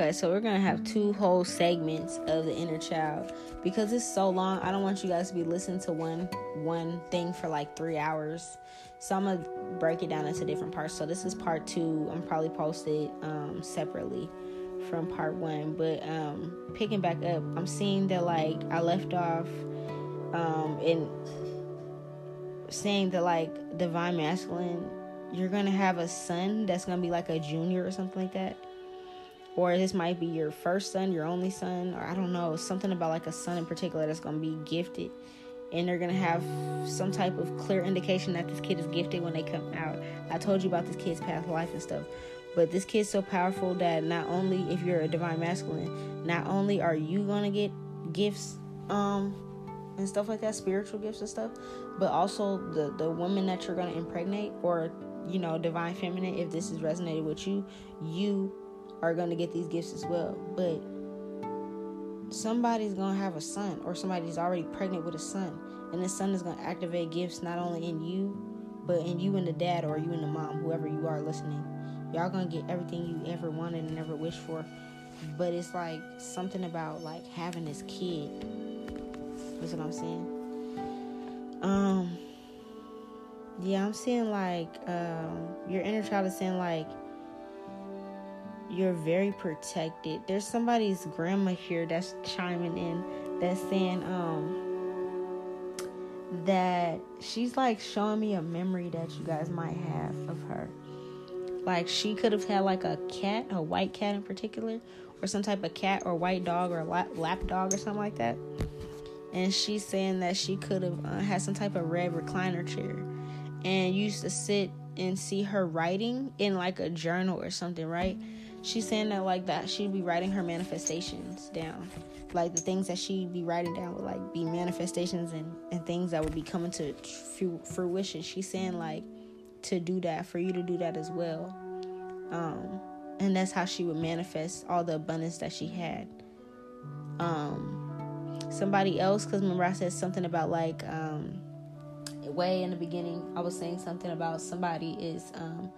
Okay, so we're gonna have two whole segments of the inner child because it's so long. I don't want you guys to be listening to one one thing for like three hours. So I'm gonna break it down into different parts. So this is part two. I'm probably posted um, separately from part one. But um, picking back up, I'm seeing that like I left off um, in saying that like divine masculine, you're gonna have a son that's gonna be like a junior or something like that. Or this might be your first son, your only son, or I don't know, something about like a son in particular that's gonna be gifted and they're gonna have some type of clear indication that this kid is gifted when they come out. I told you about this kid's past life and stuff, but this kid's so powerful that not only if you're a divine masculine, not only are you gonna get gifts, um, and stuff like that, spiritual gifts and stuff, but also the the woman that you're gonna impregnate or you know divine feminine. If this is resonated with you, you are gonna get these gifts as well, but somebody's gonna have a son or somebody's already pregnant with a son and the son is gonna activate gifts not only in you but in you and the dad or you and the mom whoever you are listening. Y'all gonna get everything you ever wanted and ever wished for but it's like something about like having this kid. That's what i'm saying. Um yeah i'm seeing like um your inner child is saying like you're very protected. There's somebody's grandma here that's chiming in that's saying um that she's like showing me a memory that you guys might have of her. Like she could have had like a cat, a white cat in particular, or some type of cat or white dog or lap, lap dog or something like that. And she's saying that she could have uh, had some type of red recliner chair and used to sit and see her writing in like a journal or something, right? She's saying that like that she'd be writing her manifestations down. Like the things that she'd be writing down would like be manifestations and, and things that would be coming to fruition. She's saying like to do that for you to do that as well. Um and that's how she would manifest all the abundance that she had. Um somebody else because remember i said something about like um way in the beginning i was saying something about somebody is um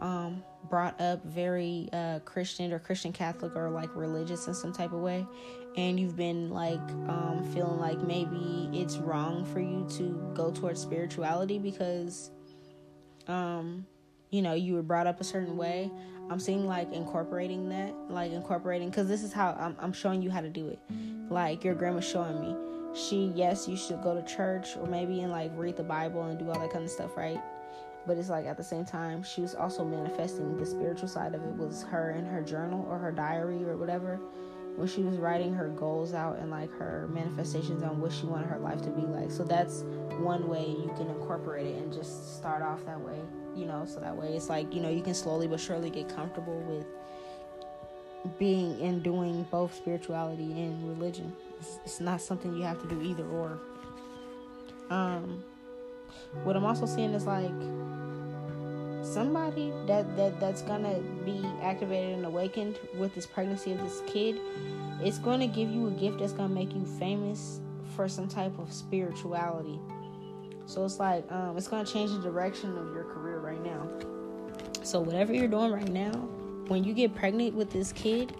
um, brought up very uh, Christian or Christian Catholic or like religious in some type of way, and you've been like um, feeling like maybe it's wrong for you to go towards spirituality because, um, you know, you were brought up a certain way. I'm seeing like incorporating that, like incorporating, because this is how I'm, I'm showing you how to do it. Like your grandma's showing me. She, yes, you should go to church or maybe and like read the Bible and do all that kind of stuff, right? But it's like at the same time she was also manifesting the spiritual side of it was her in her journal or her diary or whatever when she was writing her goals out and like her manifestations on what she wanted her life to be like. So that's one way you can incorporate it and just start off that way you know? So that way it's like you know you can slowly but surely get comfortable with being and doing both spirituality and religion. It's, it's not something you have to do either or. Um what I'm also seeing is like somebody that that that's gonna be activated and awakened with this pregnancy of this kid it's to give you a gift that's to make you famous for some type of spirituality. So it's like um, it's to change the direction of your career right now. So whatever you're doing right now when you get pregnant with this kid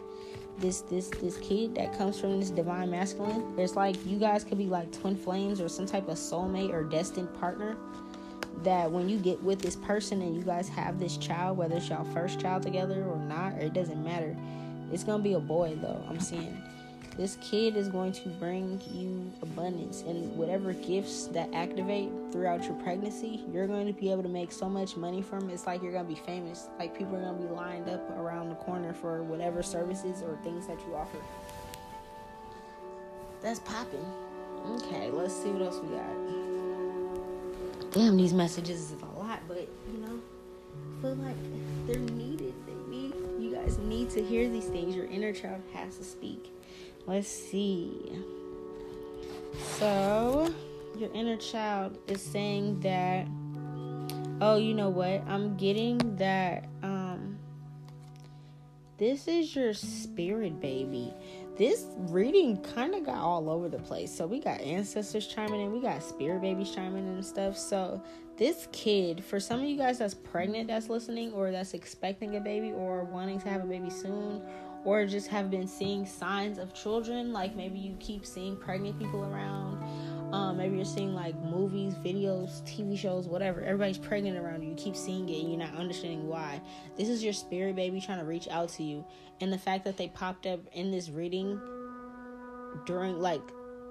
this this this kid that comes from this divine masculine it's like you guys could be like twin flames or some type of soulmate or destined partner that when you get with this person and you guys have this child whether it's y'all first child together or not or it doesn't matter. It's gonna be a boy though i'm seeing this kid is going to bring you abundance and whatever gifts that activate throughout your pregnancy, you're going to be able to make so much money from it. It's like you're going to be famous. Like people are going to be lined up around the corner for whatever services or things that you offer. That's popping. Okay, let's see what else we got. Damn, these messages is a lot, but you know, I feel like they're needed. They need you guys need to hear these things. Your inner child has to speak. Let's see. So, your inner child is saying that oh, you know what? I'm getting that um this is your spirit baby. This reading kind of got all over the place. So we got ancestors chiming in, we got spirit babies chiming in and stuff. So this kid, for some of you guys that's pregnant that's listening or that's expecting a baby or wanting to have a baby soon or just have been seeing signs of children like maybe you keep seeing pregnant people around um, maybe you're seeing like movies videos tv shows whatever everybody's pregnant around you you keep seeing it and you're not understanding why. This is your spirit baby trying to reach out to you and the fact that they popped up in this reading during like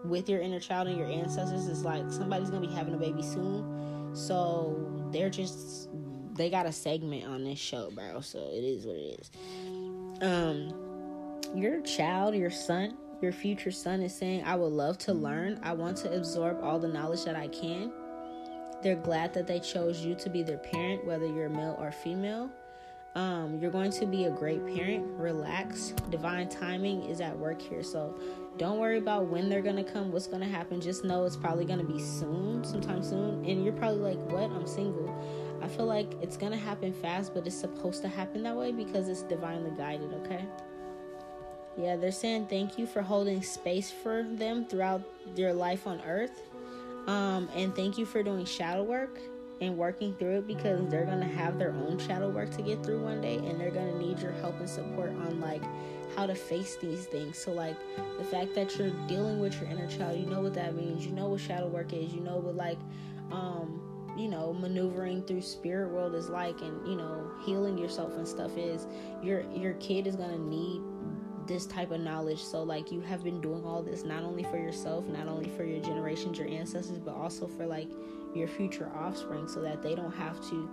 with your inner child and your ancestors is like somebody's gonna be having a baby soon. So they're just they got a segment on this show bro. So it is what it is um your child your son your future son is saying i would love to learn. I want to absorb all the knowledge that i can. They're glad that they chose you to be their parent whether you're male or female. Um, you're going to be a great parent. Relax. Divine timing is at work here. So don't worry about when they're gonna come what's gonna happen. Just know it's probably gonna be soon sometime soon. And you're probably like what? I'm single i feel like it's gonna happen fast but it's supposed to happen that way because it's divinely guided okay yeah, they're saying thank you for holding space for them throughout their life on earth. Um, and thank you for doing shadow work and working through it because they're gonna have their own shadow work to get through one day and they're gonna need your help and support on like how to face these things. So like the fact that you're dealing with your inner child, you know what that means, you know what shadow work is, you know what like um you know maneuvering through spirit world is like and you know healing yourself and stuff is your your kid is gonna need this type of knowledge. So, like, you have been doing all this not only for yourself, not only for your generations, your ancestors, but also for like your future offspring so that they don't have to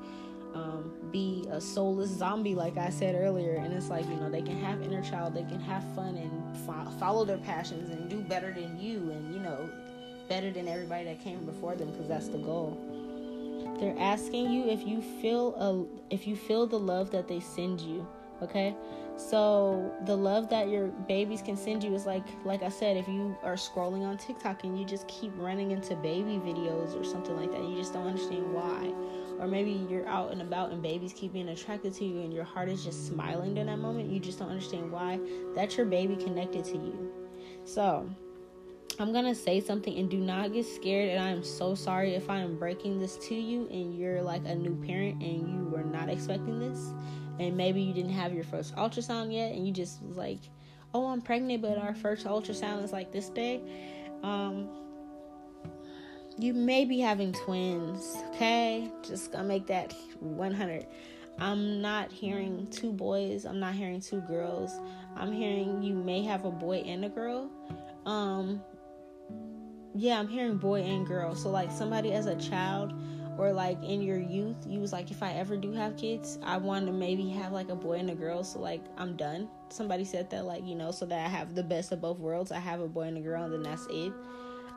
um, be a soulless zombie, like I said earlier. And it's like, you know, they can have inner child, they can have fun and fo- follow their passions and do better than you and, you know, better than everybody that came before them because that's the goal. They're asking you if you feel a if you feel the love that they send you, okay? So the love that your babies can send you is like like I said, if you are scrolling on TikTok and you just keep running into baby videos or something like that, you just don't understand why. Or maybe you're out and about and babies keep being attracted to you and your heart is just smiling in that moment, you just don't understand why. That's your baby connected to you. So I'm gonna say something and do not get scared. And I am so sorry if I am breaking this to you and you're like a new parent and you were not expecting this and maybe you didn't have your first ultrasound yet and you just was like oh i'm pregnant but our first ultrasound is like this day um you may be having twins okay? Just gonna make that 100 i'm not hearing two boys. I'm not hearing two girls. I'm hearing you may have a boy and a girl. Um yeah i'm hearing boy and girl. So like somebody as a child or like in your youth you was like if i ever do have kids i want to maybe have like a boy and a girl. So like i'm done. Somebody said that like you know so that i have the best of both worlds. I have a boy and a girl and then that's it.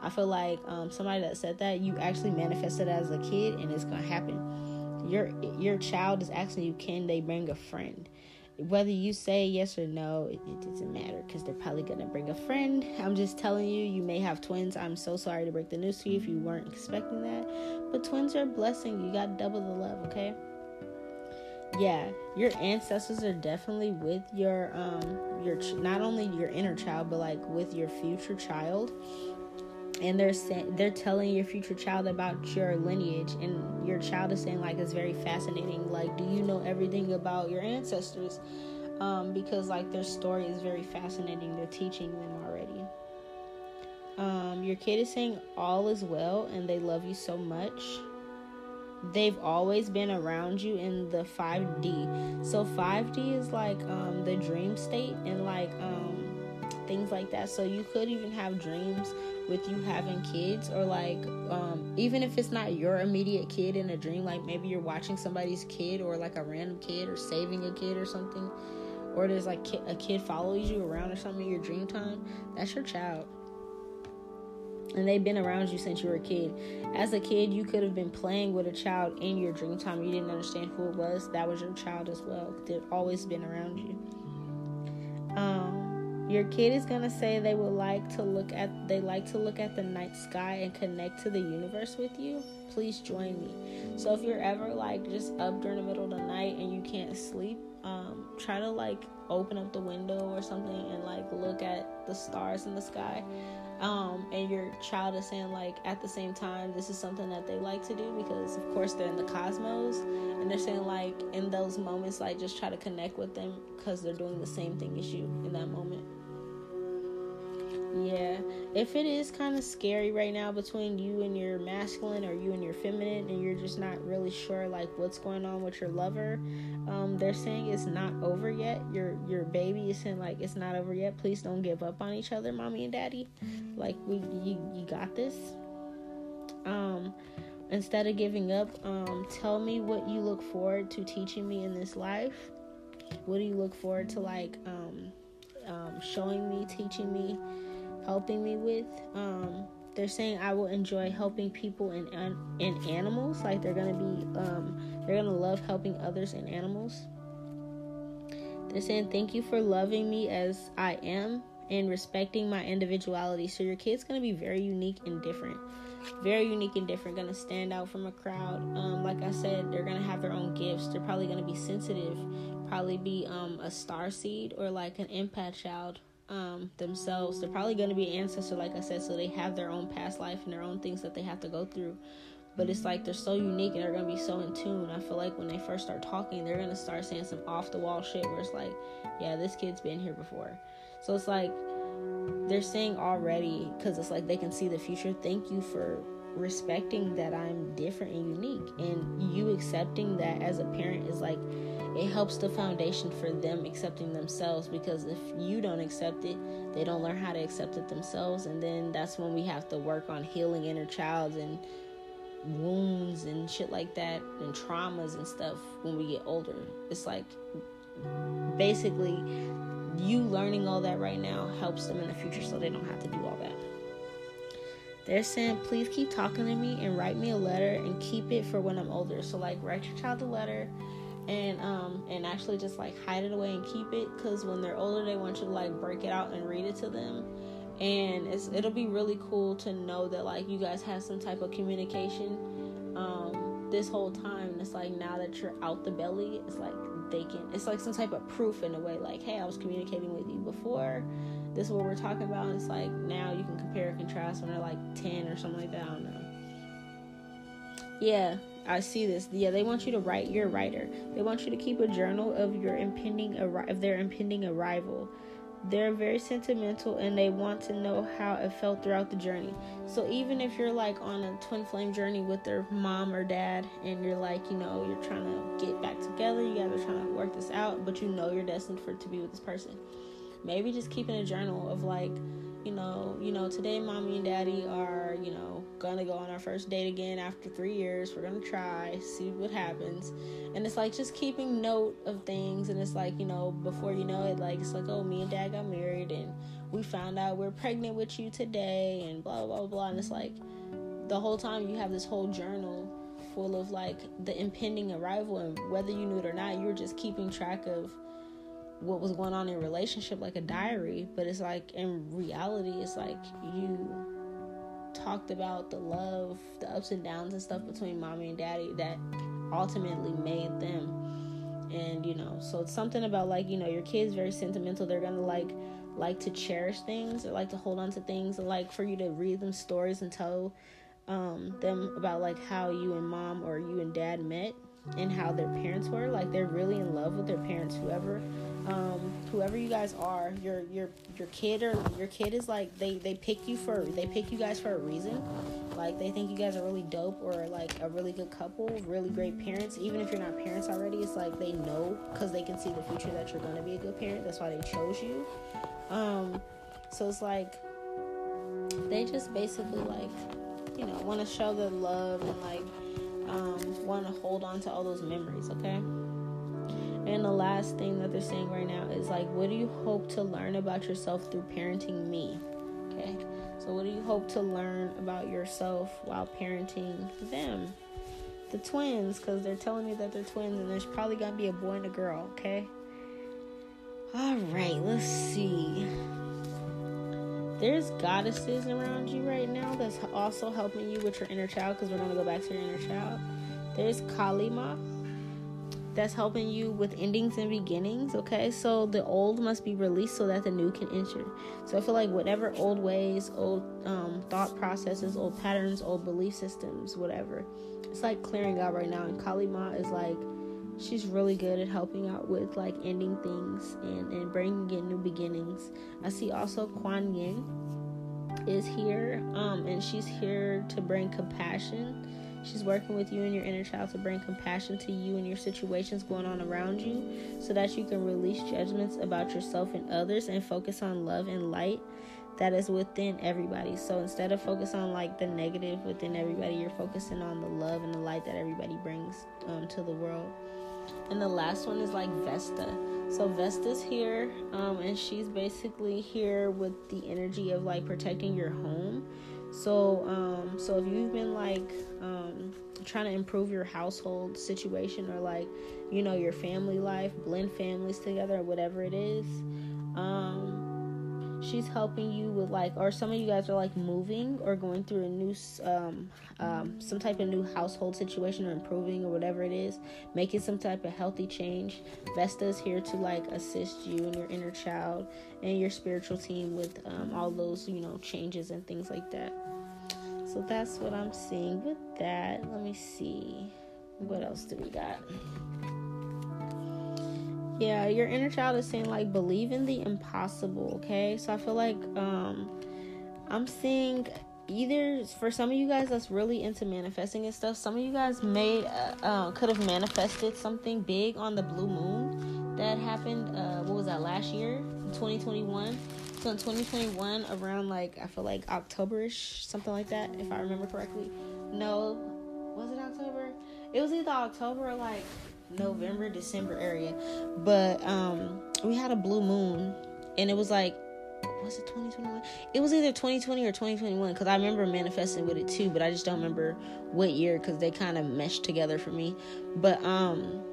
I feel like um, somebody that said that you actually manifested as a kid and it's gonna happen. Your your child is asking you can they bring a friend whether you say yes or no, it, it doesn't matter because they're probably gonna bring a friend. I'm just telling you, you may have twins. I'm so sorry to break the news to you if you weren't expecting that, but twins are a blessing. You got double the love, okay? Yeah, your ancestors are definitely with your um your not only your inner child but like with your future child and they're saying they're telling your future child about your lineage. And your child is saying like it's very fascinating. Like do you know everything about your ancestors? Um, because like their story is very fascinating. They're teaching them already. Um, your kid is saying all is well and they love you so much. They've always been around you in the 5d so 5d is like um, the dream state and like um, things like that. So you could even have dreams with you having kids or like um, even if it's not your immediate kid in a dream like maybe you're watching somebody's kid or like a random kid or saving a kid or something or there's like a kid follows you around or something in your dream time that's your child and they've been around you since you were a kid. As a kid, you could have been playing with a child in your dream time. You didn't understand who it was. That was your child as well. They've always been around you. Um, your kid is going to say they would like to look at they like to look at the night sky and connect to the universe with you. Please join me. So if you're ever like just up during the middle of the night and you can't sleep, um, try to like open up the window or something and like look at the stars in the sky. um, and your child is saying like at the same time this is something that they like to do because of course they're in the cosmos and they're saying like in those moments like just try to connect with them because they're doing the same thing as you in that moment yeah. If it is kind of scary right now between you and your masculine or you and your feminine and you're just not really sure like what's going on with your lover um, they're saying it's not over yet. Your your baby is saying like it's not over yet. Please don't give up on each other mommy and daddy. Like we you, you got this. Um instead of giving up um tell me what you look forward to teaching me in this life. What do you look forward to like um, um showing me teaching me helping me with. Um, they're saying I will enjoy helping people and and animals. Like they're gonna be, um, they're gonna love helping others and animals. They're saying thank you for loving me as I am and respecting my individuality. So your kid's gonna be very unique and different, very unique and different. Gonna stand out from a crowd. Um, like I said, they're gonna have their own gifts. They're probably gonna be sensitive. Probably be um, a star seed or like an empath child um, themselves. They're probably going to be ancestor, like I said, so they have their own past life and their own things that they have to go through. But it's like they're so unique and they're going to be so in tune. I feel like when they first start talking, they're going to start saying some off the wall shit where it's like, yeah, this kid's been here before. So it's like they're saying already, because it's like they can see the future. Thank you for respecting that I'm different and unique. And you accepting that as a parent is like, it helps the foundation for them accepting themselves because if you don't accept it, they don't learn how to accept it themselves. And then that's when we have to work on healing inner child and wounds and shit like that and traumas and stuff when we get older. It's like basically you learning all that right now helps them in the future so they don't have to do all that. They're saying, please keep talking to me and write me a letter and keep it for when I'm older. So, like, write your child a letter and um and actually just like hide it away and keep it because when they're older they want you to like break it out and read it to them. And it's it'll be really cool to know that like you guys have some type of communication um this whole time. It's like now that you're out the belly it's like they can it's like some type of proof in a way like hey i was communicating with you before this is what we're talking about it's like now you can compare and contrast when they're like 10 or something like that i don't know yeah I see this. Yeah, they want you to write. You're a writer. They want you to keep a journal of your impending arri- of their impending arrival. They're very sentimental and they want to know how it felt throughout the journey. So even if you're like on a twin flame journey with their mom or dad and you're like, you know, you're trying to get back together, you guys are trying to work this out, but you know you're destined for to be with this person. Maybe just keeping a journal of like, you know, you know, today mommy and daddy are, you know, gonna go on our first date again after three years. We're gonna try, see what happens. And it's like just keeping note of things. And it's like, you know, before you know it, like, it's like, oh, me and dad got married and we found out we're pregnant with you today and blah, blah, blah. And it's like the whole time you have this whole journal full of like the impending arrival. And whether you knew it or not, you were just keeping track of what was going on in relationship like a diary but it's like in reality it's like you talked about the love, the ups and downs and stuff between mommy and daddy that ultimately made them. And you know, so it's something about like, you know, your kids very sentimental. They're gonna like like to cherish things or like to hold on to things and like for you to read them stories and tell um, them about like how you and mom or you and dad met and how their parents were. Like they're really in love with their parents, whoever um, whoever you guys are, your your your kid or your kid is like they they pick you for they pick you guys for a reason. Like they think you guys are really dope or like a really good couple, really great parents. Even if you're not parents already, it's like they know because they can see the future that you're gonna be a good parent. That's why they chose you. Um, so it's like they just basically like you know want to show their love and like um, want to hold on to all those memories. Okay. And the last thing that they're saying right now is like, what do you hope to learn about yourself through parenting me? Okay. So, what do you hope to learn about yourself while parenting them? The twins, because they're telling me that they're twins, and there's probably gonna be a boy and a girl, okay? All right, let's see. There's goddesses around you right now that's also helping you with your inner child, because we're gonna go back to your inner child. There's Kali Ma, that's helping you with endings and beginnings. Okay, so the old must be released so that the new can enter. So I feel like whatever old ways, old um, thought processes, old patterns, old belief systems, whatever, it's like clearing out right now. And Kali Ma is like, she's really good at helping out with like ending things and, and bringing in new beginnings. I see also Kuan Yin is here, um, and she's here to bring compassion She's working with you and your inner child to bring compassion to you and your situations going on around you so that you can release judgments about yourself and others and focus on love and light that is within everybody. So instead of focus on like the negative within everybody, you're focusing on the love and the light that everybody brings um, to the world. And the last one is like Vesta. So Vesta's here, um, and she's basically here with the energy of like protecting your home so, um, so if you've been like um, trying to improve your household situation or like, you know, your family life, blend families together, or whatever it is, um, she's helping you with like or some of you guys are like moving or going through a new um, um, some type of new household situation or improving or whatever it is making some type of healthy change. Vesta is here to like assist you and your inner child and your spiritual team with um, all those you know changes and things like that. So that's what i'm seeing with that. Let me see. What else do we got yeah your inner child is saying like believe in the impossible okay? So i feel like um i'm seeing either for some of you guys that's really into manifesting and stuff some of you guys may uh, uh, could have manifested something big on the blue moon that happened uh, what was that last year? 2021 so in 2021 around like i feel like octoberish something like that if i remember correctly. No was it october? It was either october or like November, December area. But um we had a blue moon and it was like was it 2021? It was either 2020 or 2021 because I remember manifesting with it too, but I just don't remember what year because they kind of meshed together for me. But um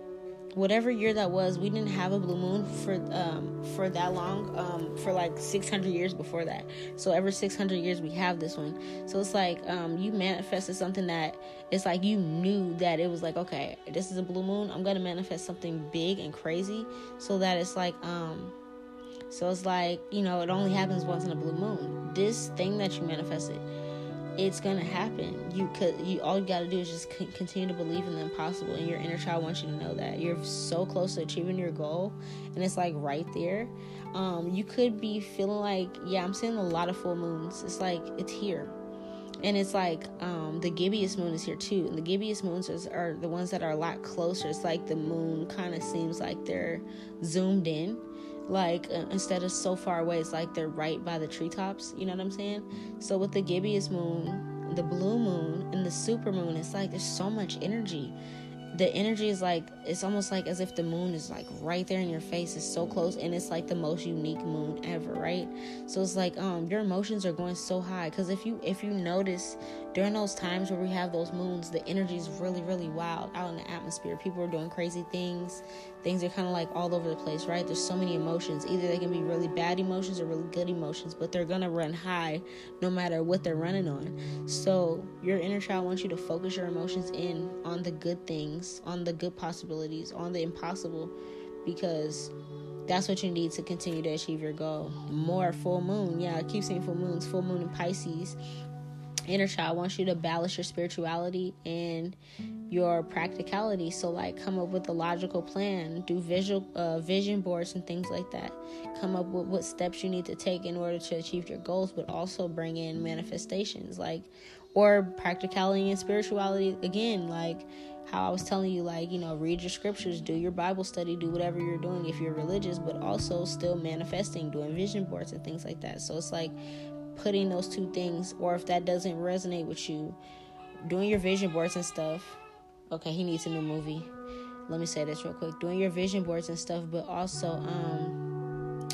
whatever year that was, we didn't have a blue moon for um, for that long, um, for like 600 years before that. So every 600 years we have this one. So it's like um, you manifested something that it's like you knew that it was like okay, this is a blue moon. I'm gonna manifest something big and crazy, so that it's like um. So it's like, you know, it only happens once in a blue moon. This thing that you manifested, it's gonna happen. You could you all you gotta do is just c- continue to believe in the impossible, and your inner child wants you to know that you're so close to achieving your goal, and it's like right there. Um, you could be feeling like, yeah, I'm seeing a lot of full moons. It's like it's here, and it's like um, the gibbous moon is here too, and the gibbous moons are, are the ones that are a lot closer. It's like the moon kind of seems like they're zoomed in like uh, instead of so far away it's like they're right by the treetops you know what i'm saying? So with the gibbous moon the blue moon and the super moon it's like there's so much energy. The energy is like it's almost like as if the moon is like right there in your face. It's so close and it's like the most unique moon ever right? So it's like um your emotions are going so high. Because if you if you notice during those times where we have those moons the energy is really really wild out in the atmosphere people are doing crazy things things are kind of like all over the place, right? There's so many emotions. Either they can be really bad emotions or really good emotions, but they're gonna run high no matter what they're running on. So your inner child wants you to focus your emotions in on the good things, on the good possibilities, on the impossible, because that's what you need to continue to achieve your goal. More full moon. Yeah, I keep saying full moons, full moon in Pisces. Inner child wants you to balance your spirituality and your practicality. So like come up with a logical plan, do visual uh, vision boards and things like that. Come up with what steps you need to take in order to achieve your goals, but also bring in manifestations like or practicality and spirituality again like how I was telling you, like, you know, read your scriptures, do your Bible study, do whatever you're doing if you're religious, but also still manifesting, doing vision boards and things like that. So it's like putting those two things, or if that doesn't resonate with you, doing your vision boards and stuff, okay, he needs a new movie. Let me say this real quick. Doing your vision boards and stuff, but also um,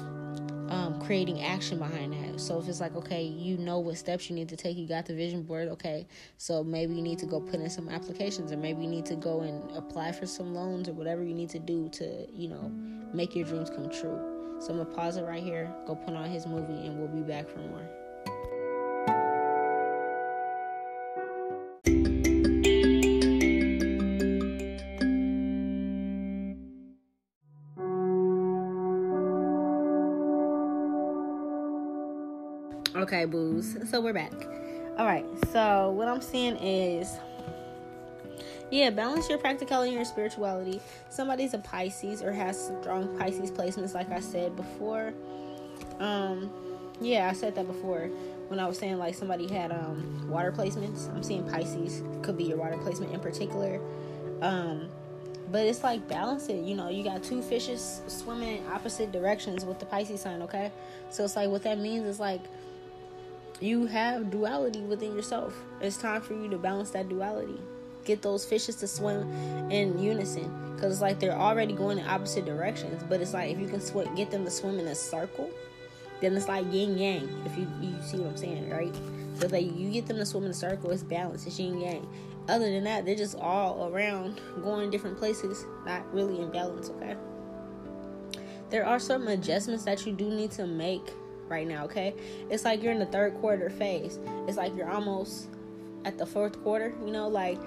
um, creating action behind that. So if it's like, okay, you know what steps you need to take, you got the vision board, okay. So maybe you need to go put in some applications, or maybe you need to go and apply for some loans, or whatever you need to do to, you know, make your dreams come true. So I'm gonna pause it right here, go put on his movie, and we'll be back for more. Booze. So we're back. All right. So what I'm saying is, yeah, balance your practicality and your spirituality. Somebody's a Pisces or has strong Pisces placements, like I said before. Um, yeah, I said that before when I was saying like somebody had um water placements. I'm seeing Pisces could be your water placement in particular. Um, but it's like balancing. You know, you got two fishes swimming in opposite directions with the Pisces sign. Okay, so it's like what that means is like you have duality within yourself. It's time for you to balance that duality. Get those fishes to swim in unison because it's like they're already going in opposite directions. But it's like if you can sw- get them to swim in a circle, then it's like yin yang. If you you see what I'm saying, right? So like you get them to swim in a circle, it's balance, it's yin yang. Other than that, they're just all around going different places, not really in balance. Okay. There are some adjustments that you do need to make right now, okay? It's like you're in the third quarter phase. It's like you're almost at the fourth quarter, you know, like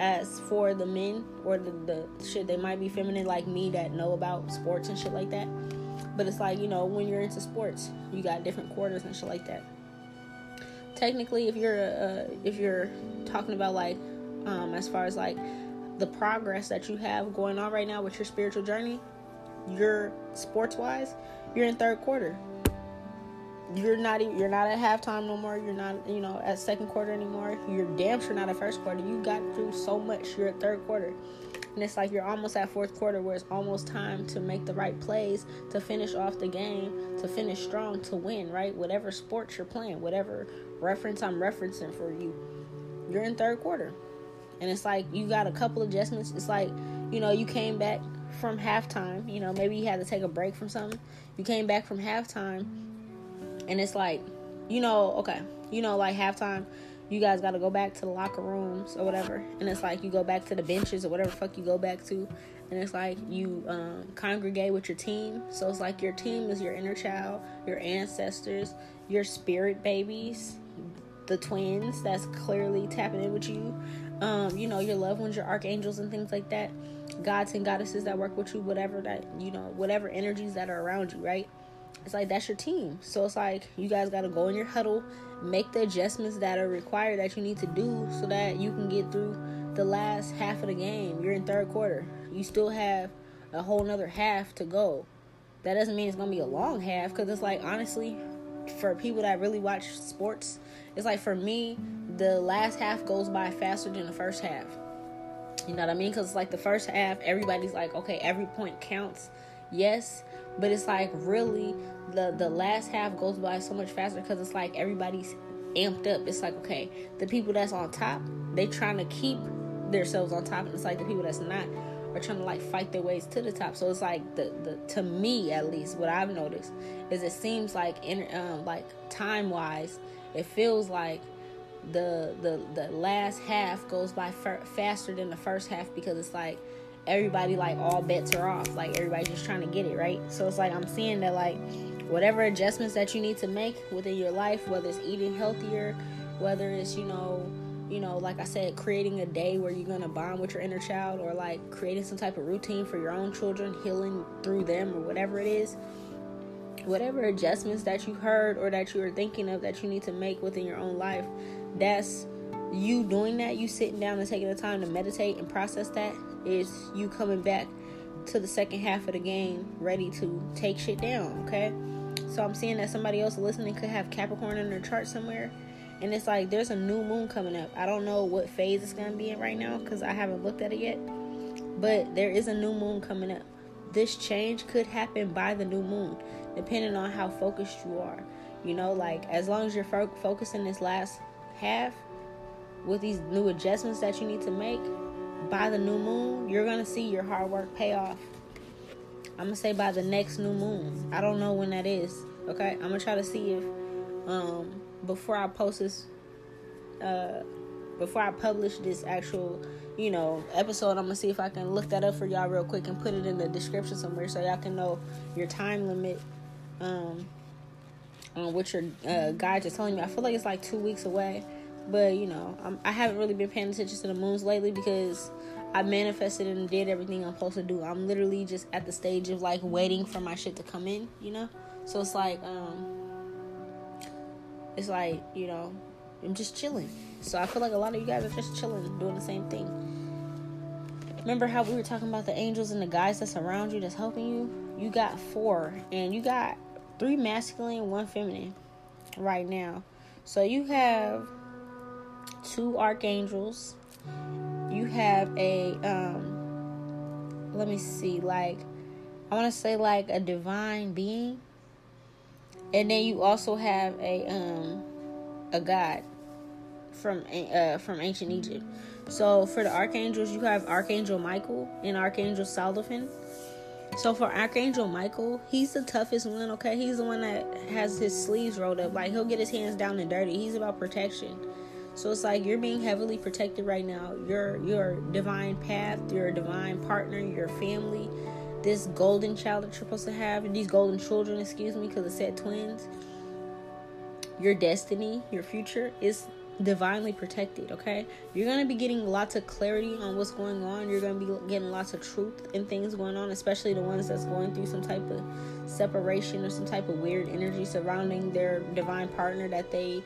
as for the men or the, the shit they might be feminine like me that know about sports and shit like that. But it's like, you know, when you're into sports, you got different quarters and shit like that. Technically, if you're uh, if you're talking about like um as far as like the progress that you have going on right now with your spiritual journey, you're sports wise, you're in third quarter you're not you're not at halftime no more. You're not you know at second quarter anymore. You're damn sure not at first quarter. You got through so much. You're at third quarter, and it's like you're almost at fourth quarter where it's almost time to make the right plays to finish off the game, to finish strong, to win. Right, whatever sport you're playing, whatever reference I'm referencing for you, you're in third quarter, and it's like you got a couple adjustments. It's like you know you came back from halftime. You know maybe you had to take a break from something. You came back from halftime and it's like, you know, okay, you know, like halftime, you guys got to go back to the locker rooms or whatever, and it's like you go back to the benches or whatever fuck you go back to, and it's like you um, congregate with your team. So it's like your team is your inner child, your ancestors, your spirit babies, the twins that's clearly tapping in with you. Um, you know, your loved ones, your archangels and things like that, gods and goddesses that work with you, whatever that, you know, whatever energies that are around you, right? It's like that's your team. So it's like you guys got to go in your huddle, make the adjustments that are required that you need to do so that you can get through the last half of the game. You're in third quarter. You still have a whole nother half to go. That doesn't mean it's gonna be a long half because it's like honestly, for people that really watch sports, it's like for me, the last half goes by faster than the first half. You know what I mean? Because like the first half, everybody's like, okay, every point counts. Yes, but it's like really the the last half goes by so much faster because it's like everybody's amped up. It's like okay, the people that's on top, they trying to keep themselves on top, and it's like the people that's not are trying to like fight their ways to the top. So it's like the the to me at least what I've noticed is it seems like in um like time wise, it feels like the the the last half goes by f- faster than the first half because it's like everybody like all bets are off. Like everybody's just trying to get it right. So it's like I'm seeing that like whatever adjustments that you need to make within your life, whether it's eating healthier, whether it's you know, you know, like I said, creating a day where you're gonna bond with your inner child, or like creating some type of routine for your own children, healing through them, or whatever it is. Whatever adjustments that you heard or that you are thinking of that you need to make within your own life, that's you doing that, you sitting down and taking the time to meditate and process that is you coming back to the second half of the game ready to take shit down, okay? So I'm seeing that somebody else listening could have Capricorn in their chart somewhere. And it's like there's a new moon coming up. I don't know what phase it's going to be in right now because I haven't looked at it yet. But there is a new moon coming up. This change could happen by the new moon, depending on how focused you are. You know, like as long as you're fo- focusing this last half with these new adjustments that you need to make, by the new moon, you're gonna see your hard work pay off. I'm gonna say by the next new moon. I don't know when that is. Okay, I'm gonna try to see if um before I post this uh before I publish this actual you know episode I'm gonna see if I can look that up for y'all real quick and put it in the description somewhere so y'all can know your time limit um on what your uh, guides are telling me. I feel like it's like two weeks away. But you know, I'm, I have not really been paying attention to the moons lately because I manifested and did everything I'm supposed to do. I'm literally just at the stage of like waiting for my shit to come in, you know. So it's like, um, it's like, you know, I'm just chilling. So I feel like a lot of you guys are just chilling, doing the same thing. Remember how we were talking about the angels and the guys that's around you that's helping you? You got four, and you got three masculine, one feminine right now. So you have two archangels. You have a um let me see, like I want to say like a divine being. And then you also have a um a god from uh from ancient Egypt. So for the archangels, you have Archangel Michael and Archangel Seraphim. So for Archangel Michael, he's the toughest one, okay? He's the one that has his sleeves rolled up. Like he'll get his hands down and dirty. He's about protection. So it's like you're being heavily protected right now. Your your divine path, your divine partner, your family, this golden child that you're supposed to have, these golden children, excuse me, because it said twins. Your destiny, your future is divinely protected, okay? You're going to be getting lots of clarity on what's going on. You're going to be getting lots of truth and things going on, especially the ones that's going through some type of separation or some type of weird energy surrounding their divine partner that they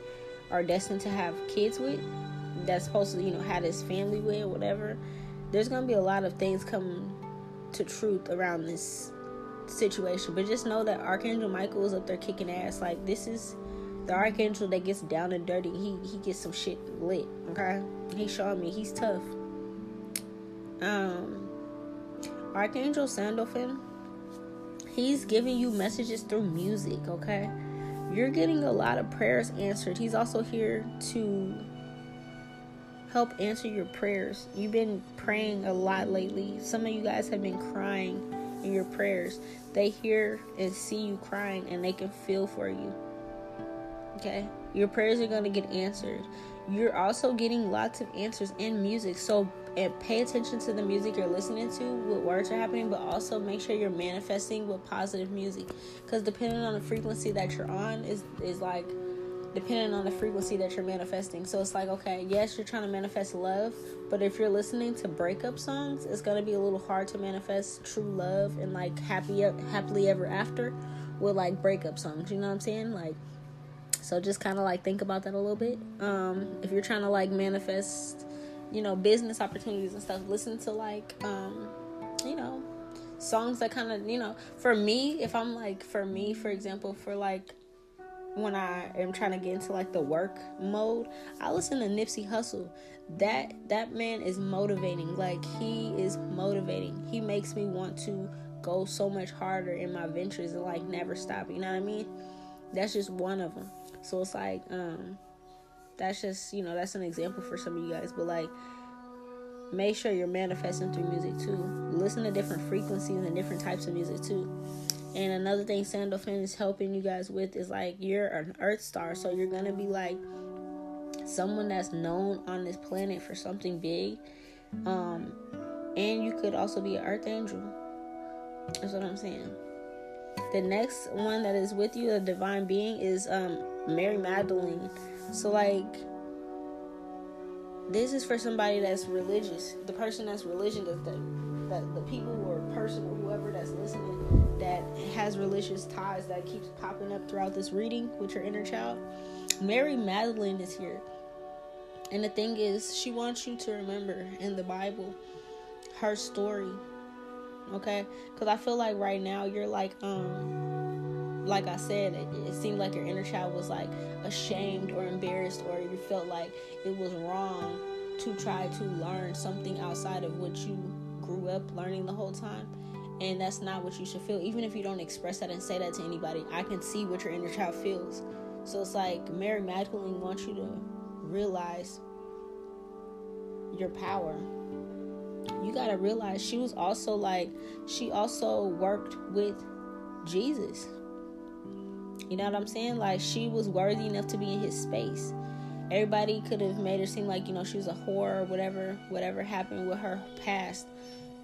are destined to have kids with. That's supposed to, you know, have this family with whatever. There's going to be a lot of things coming to truth around this situation. But just know that Archangel Michael is up there kicking ass. Like, this is the archangel that gets down and dirty, he he gets some shit lit. Okay, he's showing me he's tough. Um, Archangel Seraphim, he's giving you messages through music. Okay, you're getting a lot of prayers answered. He's also here to help answer your prayers. You've been praying a lot lately. Some of you guys have been crying in your prayers. They hear and see you crying and they can feel for you. Okay? Your prayers are going to get answered. You're also getting lots of answers in music. So and pay attention to the music you're listening to, what words are happening, but also make sure you're manifesting with positive music. Because depending on the frequency that you're on is is like depending on the frequency that you're manifesting. So it's like, okay, yes, you're trying to manifest love, but if you're listening to breakup songs, it's gonna be a little hard to manifest true love and like happy happily ever after with like breakup songs. You know what I'm saying? Like so just kind of like think about that a little bit. Um, if you're trying to like manifest, you know, business opportunities and stuff, listen to like, um, you know, songs that kind of, you know, for me, if I'm like, for me, for example, for like when I am trying to get into like the work mode, I listen to Nipsey Hussle That that man is motivating. Like he is motivating. He makes me want to go so much harder in my ventures and like never stop. You know what I mean? That's just one of them. So it's like, um, that's just, you know, that's an example for some of you guys. But like, make sure you're manifesting through music too. Listen to different frequencies and different types of music too. And another thing Seraphim is helping you guys with is like you're an earth star, so you're gonna be like someone that's known on this planet for something big. Um, and you could also be an earth angel. That's what I'm saying. The next one that is with you, the divine being, is um Mary Magdalene. So like this is for somebody that's religious. The person that's religious that the, that the people or person or whoever that's listening that has religious ties that keeps popping up throughout this reading with your inner child. Mary Magdalene is here. And the thing is, she wants you to remember in the Bible her story. Okay? Cuz I feel like right now you're like um like I said, it, it, seemed like your inner child was like ashamed or embarrassed, or you felt like it was wrong to try to learn something outside of what you grew up learning the whole time. And that's not what you should feel. Even if you don't express that and say that to anybody, I can see what your inner child feels. So it's like Mary Magdalene wants you to realize your power. You got to realize she was also like, she also worked with Jesus. You know what I'm saying? Like she was worthy enough to be in his space. Everybody could have made her seem like, you know, she was a whore or whatever, whatever happened with her past.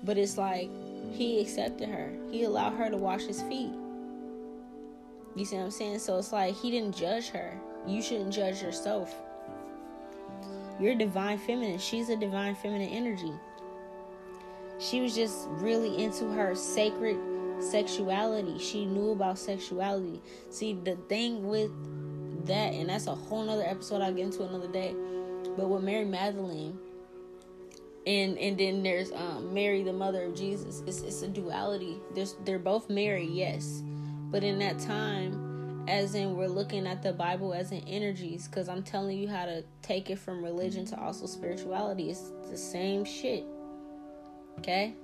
But it's like he accepted her. He allowed her to wash his feet. You see what I'm saying? So it's like he didn't judge her. You shouldn't judge yourself. You're divine feminine. She's a divine feminine energy. She was just really into her sacred sexuality. She knew about sexuality. See, the thing with that, and that's a whole nother episode I'll get into another day. But with Mary Magdalene, and and then there's um, Mary, the mother of Jesus. It's it's a duality. There's they're both Mary, yes, but in that time, as in we're looking at the Bible as in energies, because I'm telling you how to take it from religion to also spirituality. It's the same shit. Okay.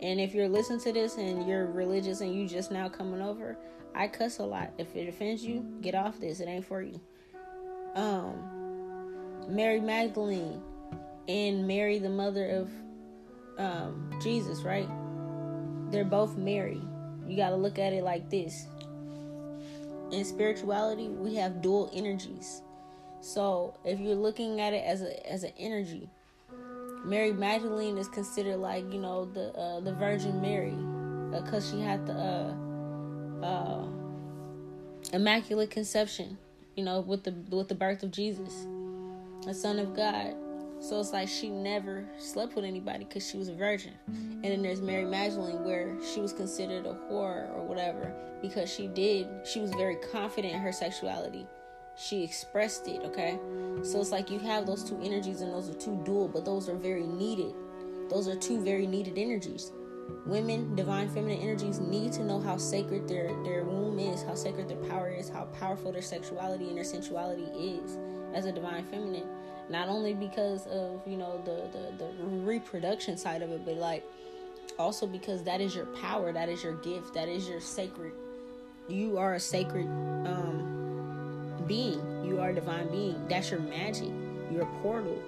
And if you're listening to this and you're religious and you just now coming over, I cuss a lot. If it offends you, get off this. It ain't for you. Um, Mary Magdalene and Mary, the mother of um, Jesus, right? They're both Mary. You got to look at it like this. In spirituality, we have dual energies. So if you're looking at it as a as an energy, Mary Magdalene is considered like you know the uh, the Virgin Mary because uh, she had the uh, uh, immaculate conception, you know, with the with the birth of Jesus, the Son of God. So it's like she never slept with anybody because she was a virgin. And then there's Mary Magdalene where she was considered a whore or whatever because she did, she was very confident in her sexuality. She expressed it, okay? So it's like you have those two energies and those are two dual, but those are very needed. Those are two very needed energies. Women, divine feminine energies need to know how sacred their, their womb is, how sacred their power is, how powerful their sexuality and their sensuality is as a divine feminine not only because of you know the, the the reproduction side of it but like also because that is your power that is your gift that is your sacred you are a sacred um being you are a divine being that's your magic your portal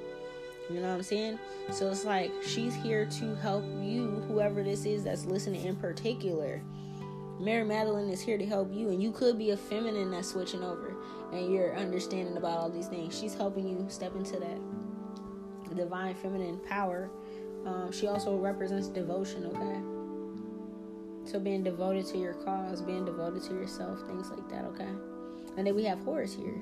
you know what i'm saying so it's like she's here to help you whoever this is that's listening in particular mary magdalene is here to help you and you could be a feminine that's switching over and you're understanding about all these things. She's helping you step into that divine feminine power. Um, she also represents devotion, okay? So being devoted to your cause, being devoted to yourself, things like that, okay? And then we have Horus here.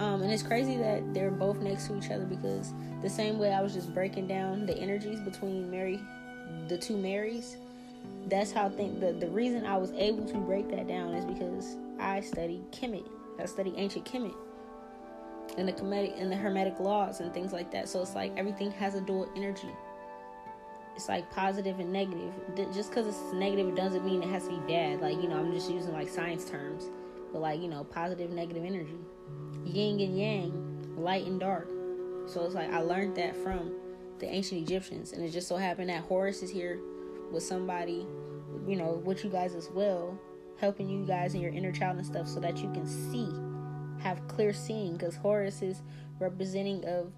Um, and it's crazy that they're both next to each other because the same way I was just breaking down the energies between Mary, the two Marys, that's how I think the, the reason I was able to break that down is because I studied Kemet I study ancient Kemet and the Kemetic and the Hermetic laws and things like that. So it's like everything has a dual energy. It's like positive and negative. Just because it's negative, it doesn't mean it has to be bad. Like you know, I'm just using like science terms, but like you know, positive, negative energy, yin and yang, light and dark. So it's like I learned that from the ancient Egyptians, and it just so happened that Horus is here with somebody, you know, with you guys as well, helping you guys in your inner child and stuff so that you can see, have clear seeing. Because Horus is representing of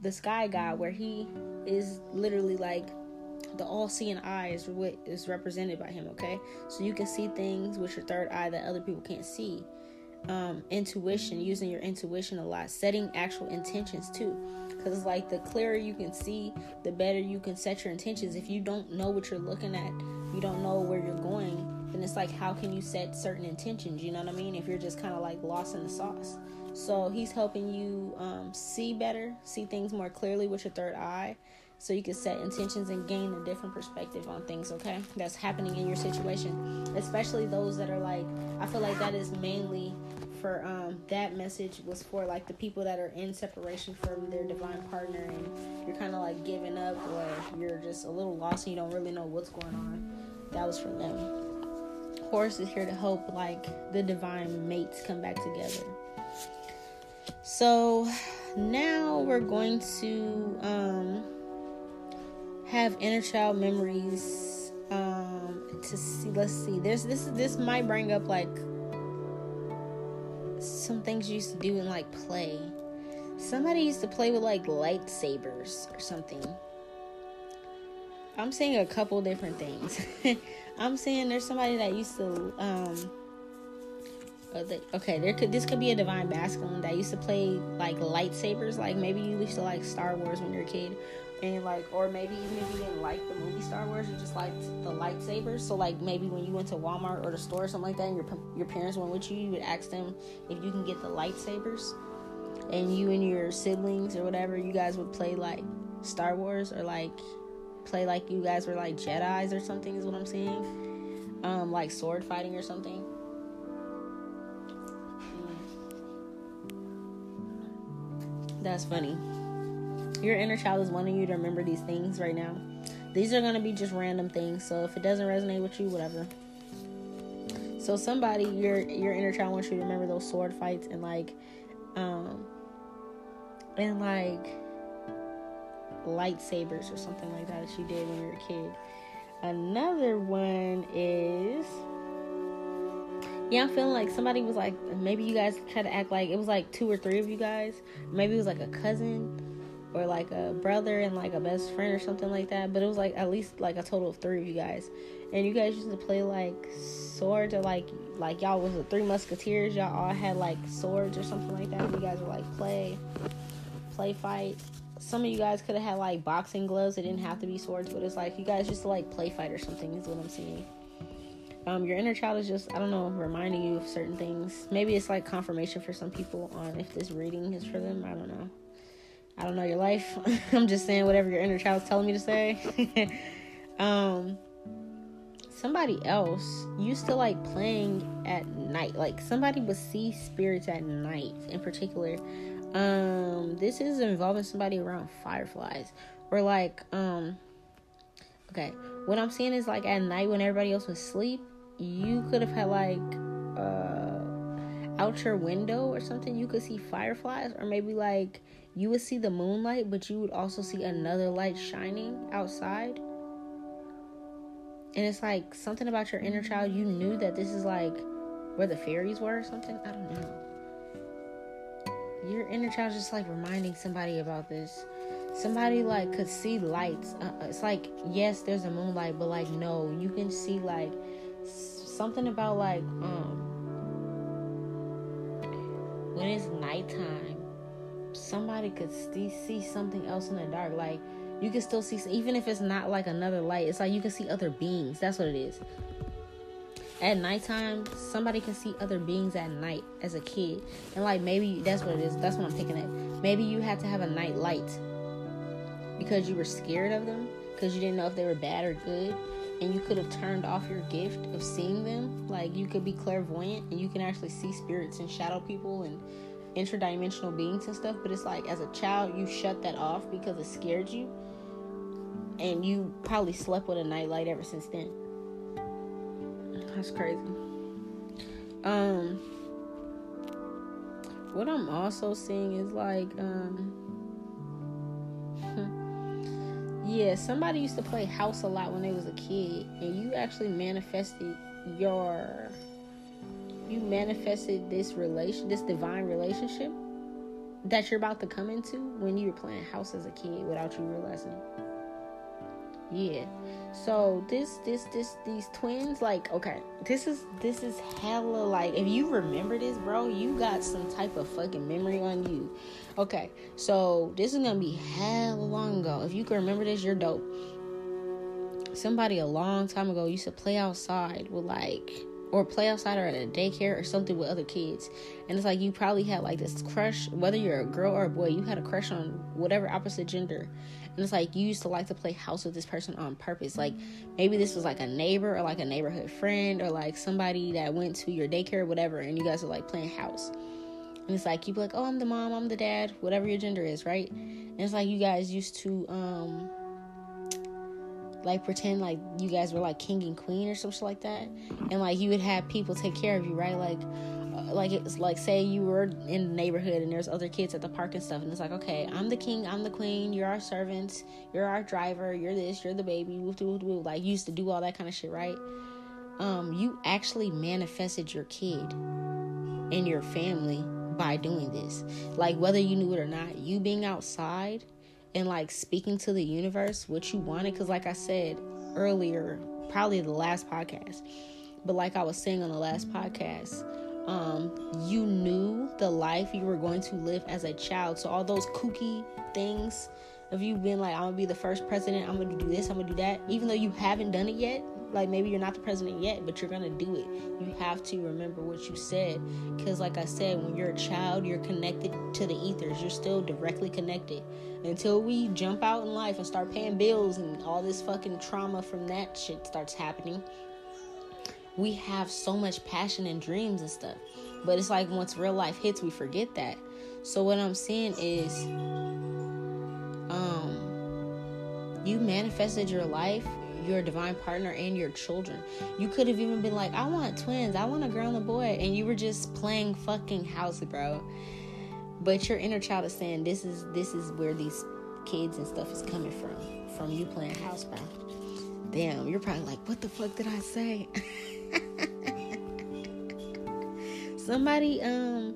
the sky god, where he is literally like the all-seeing eye is what is represented by him. Okay, so you can see things with your third eye that other people can't see. Um, intuition, using your intuition a lot, setting actual intentions too. Because it's like the clearer you can see, the better you can set your intentions. If you don't know what you're looking at, you don't know where you're going, then it's like how can you set certain intentions you know what i mean if you're just kind of like lost in the sauce so he's helping you um, see better see things more clearly with your third eye so you can set intentions and gain a different perspective on things okay that's happening in your situation. Especially those that are like i feel like that is mainly for um, that message was for like the people that are in separation from their divine partner and you're kind of like giving up or you're just a little lost and you don't really know what's going on. That was for them. Horus is here to help like the divine mates come back together. So now we're going to um, have inner child memories um, to see. Let's see. There's this. This might bring up like some things you used to do in like play. Somebody used to play with like lightsabers or something. I'm saying a couple different things. I'm saying there's somebody that used to um uh, okay, there could this could be a divine masculine that used to play like lightsabers. Like maybe you used to like Star Wars when you're a kid, and like or maybe even if you didn't like the movie Star Wars, you just liked the lightsabers. So like maybe when you went to Walmart or the store or something like that, and your your parents went with you, you would ask them if you can get the lightsabers, and you and your siblings or whatever, you guys would play like Star Wars or like play like you guys were like Jedi's or something is what I'm saying. um, like sword fighting or something. That's funny. Your inner child is wanting you to remember these things right now. These are going to be just random things. So if it doesn't resonate with you, whatever. So somebody, your your inner child wants you to remember those sword fights and like, um, and like lightsabers or something like that that you did when you were a kid. Another one is yeah, I'm feeling like somebody was like maybe you guys try to act like it was like two or three of you guys. Maybe it was like a cousin or like a brother and like a best friend or something like that. But it was like at least like a total of three of you guys, and you guys used to play like swords or like like y'all was the three musketeers. Y'all all had like swords or something like that. You guys were like play play fight. Some of you guys could have had like boxing gloves. It didn't have to be swords, but it's like you guys just like play fight or something. Is what I'm seeing. Um, your inner child is just I don't know reminding you of certain things. Maybe it's like confirmation for some people on if this reading is for them. I don't know. I don't know your life. I'm just saying whatever your inner child's telling me to say. um, somebody else used to like playing at night. Like somebody would see spirits at night in particular. Um, this is involving somebody around fireflies or like um. Okay, what I'm seeing is like at night when everybody else was asleep, you could have had like uh out your window or something you could see fireflies or maybe like you would see the moonlight, but you would also see another light shining outside. And it's like something about your inner child, you knew that this is like where the fairies were or something. I don't know. Your inner child is just like reminding somebody about this. Somebody like could see lights. Uh, it's like, yes, there's a moonlight, but like, no, you can see like something about like, um, when it's nighttime somebody could see, see something else in the dark. Like you can still see, even if it's not like another light. It's like you can see other beings. That's what it is. At nighttime, somebody can see other beings at night as a kid, and like maybe that's what it is. That's what I'm thinking. It maybe you had to have a night light because you were scared of them because you didn't know if they were bad or good and you could have turned off your gift of seeing them like you could be clairvoyant and you can actually see spirits and shadow people and interdimensional beings and stuff, but it's like as a child you shut that off because it scared you. And you probably slept with a nightlight ever since then. That's crazy. Um what I'm also seeing is like um yeah, somebody used to play house a lot when they was a kid and you actually manifested your you manifested this relation, this divine relationship that you're about to come into when you were playing house as a kid without you realizing Yeah. So this this this these twins like okay, this is this is hella like if you remember this, bro, you got some type of fucking memory on you. Okay. So this is to be hella long ago. If you can remember this, you're dope. Somebody a long time ago used to play outside with like or play outside or at a daycare or something with other kids. And it's like you probably had like this crush, whether you're a girl or a boy, you had a crush on whatever opposite gender. And it's like you used to like to play house with this person on purpose. Like maybe this was like a neighbor or like a neighborhood friend or like somebody that went to your daycare or whatever, and you guys are like playing house. And it's like you'd be like, oh, I'm the mom, I'm the dad, whatever your gender is, right? And it's like you guys used to um like pretend like you guys were like king and queen or something like that. And like you would have people take care of you right? Like uh, like it's like say you were in the neighborhood and there's other kids at the park and stuff. And it's like okay i'm the king i'm the queen you're our servants you're our driver you're this you're the baby like you used to do all that kind of shit right? Um you actually manifested your kid and your family by doing this. Like whether you knew it or not you being outside and like speaking to the universe what you wanted because like i said earlier probably the last podcast but like i was saying on the last podcast um you knew the life you were going to live as a child. So all those kooky things of you being like i'm gonna be the first president. I'm gonna do this. I'm gonna do that. Even though you haven't done it yet like maybe you're not the president yet but you're gonna do it. You have to remember what you said. Because like i said when you're a child you're connected to the ethers. You're still directly connected. Until we jump out in life and start paying bills and all this fucking trauma from that shit starts happening we have so much passion and dreams and stuff. But it's like once real life hits we forget that. So what I'm seeing is um you manifested your life, your divine partner and your children. You could have even been like, I want twins, I want a girl and a boy, and you were just playing fucking house, bro. But your inner child is saying this is this is where these kids and stuff is coming from. From you playing house, bro. Damn, you're probably like, what the fuck did I say? Somebody, um,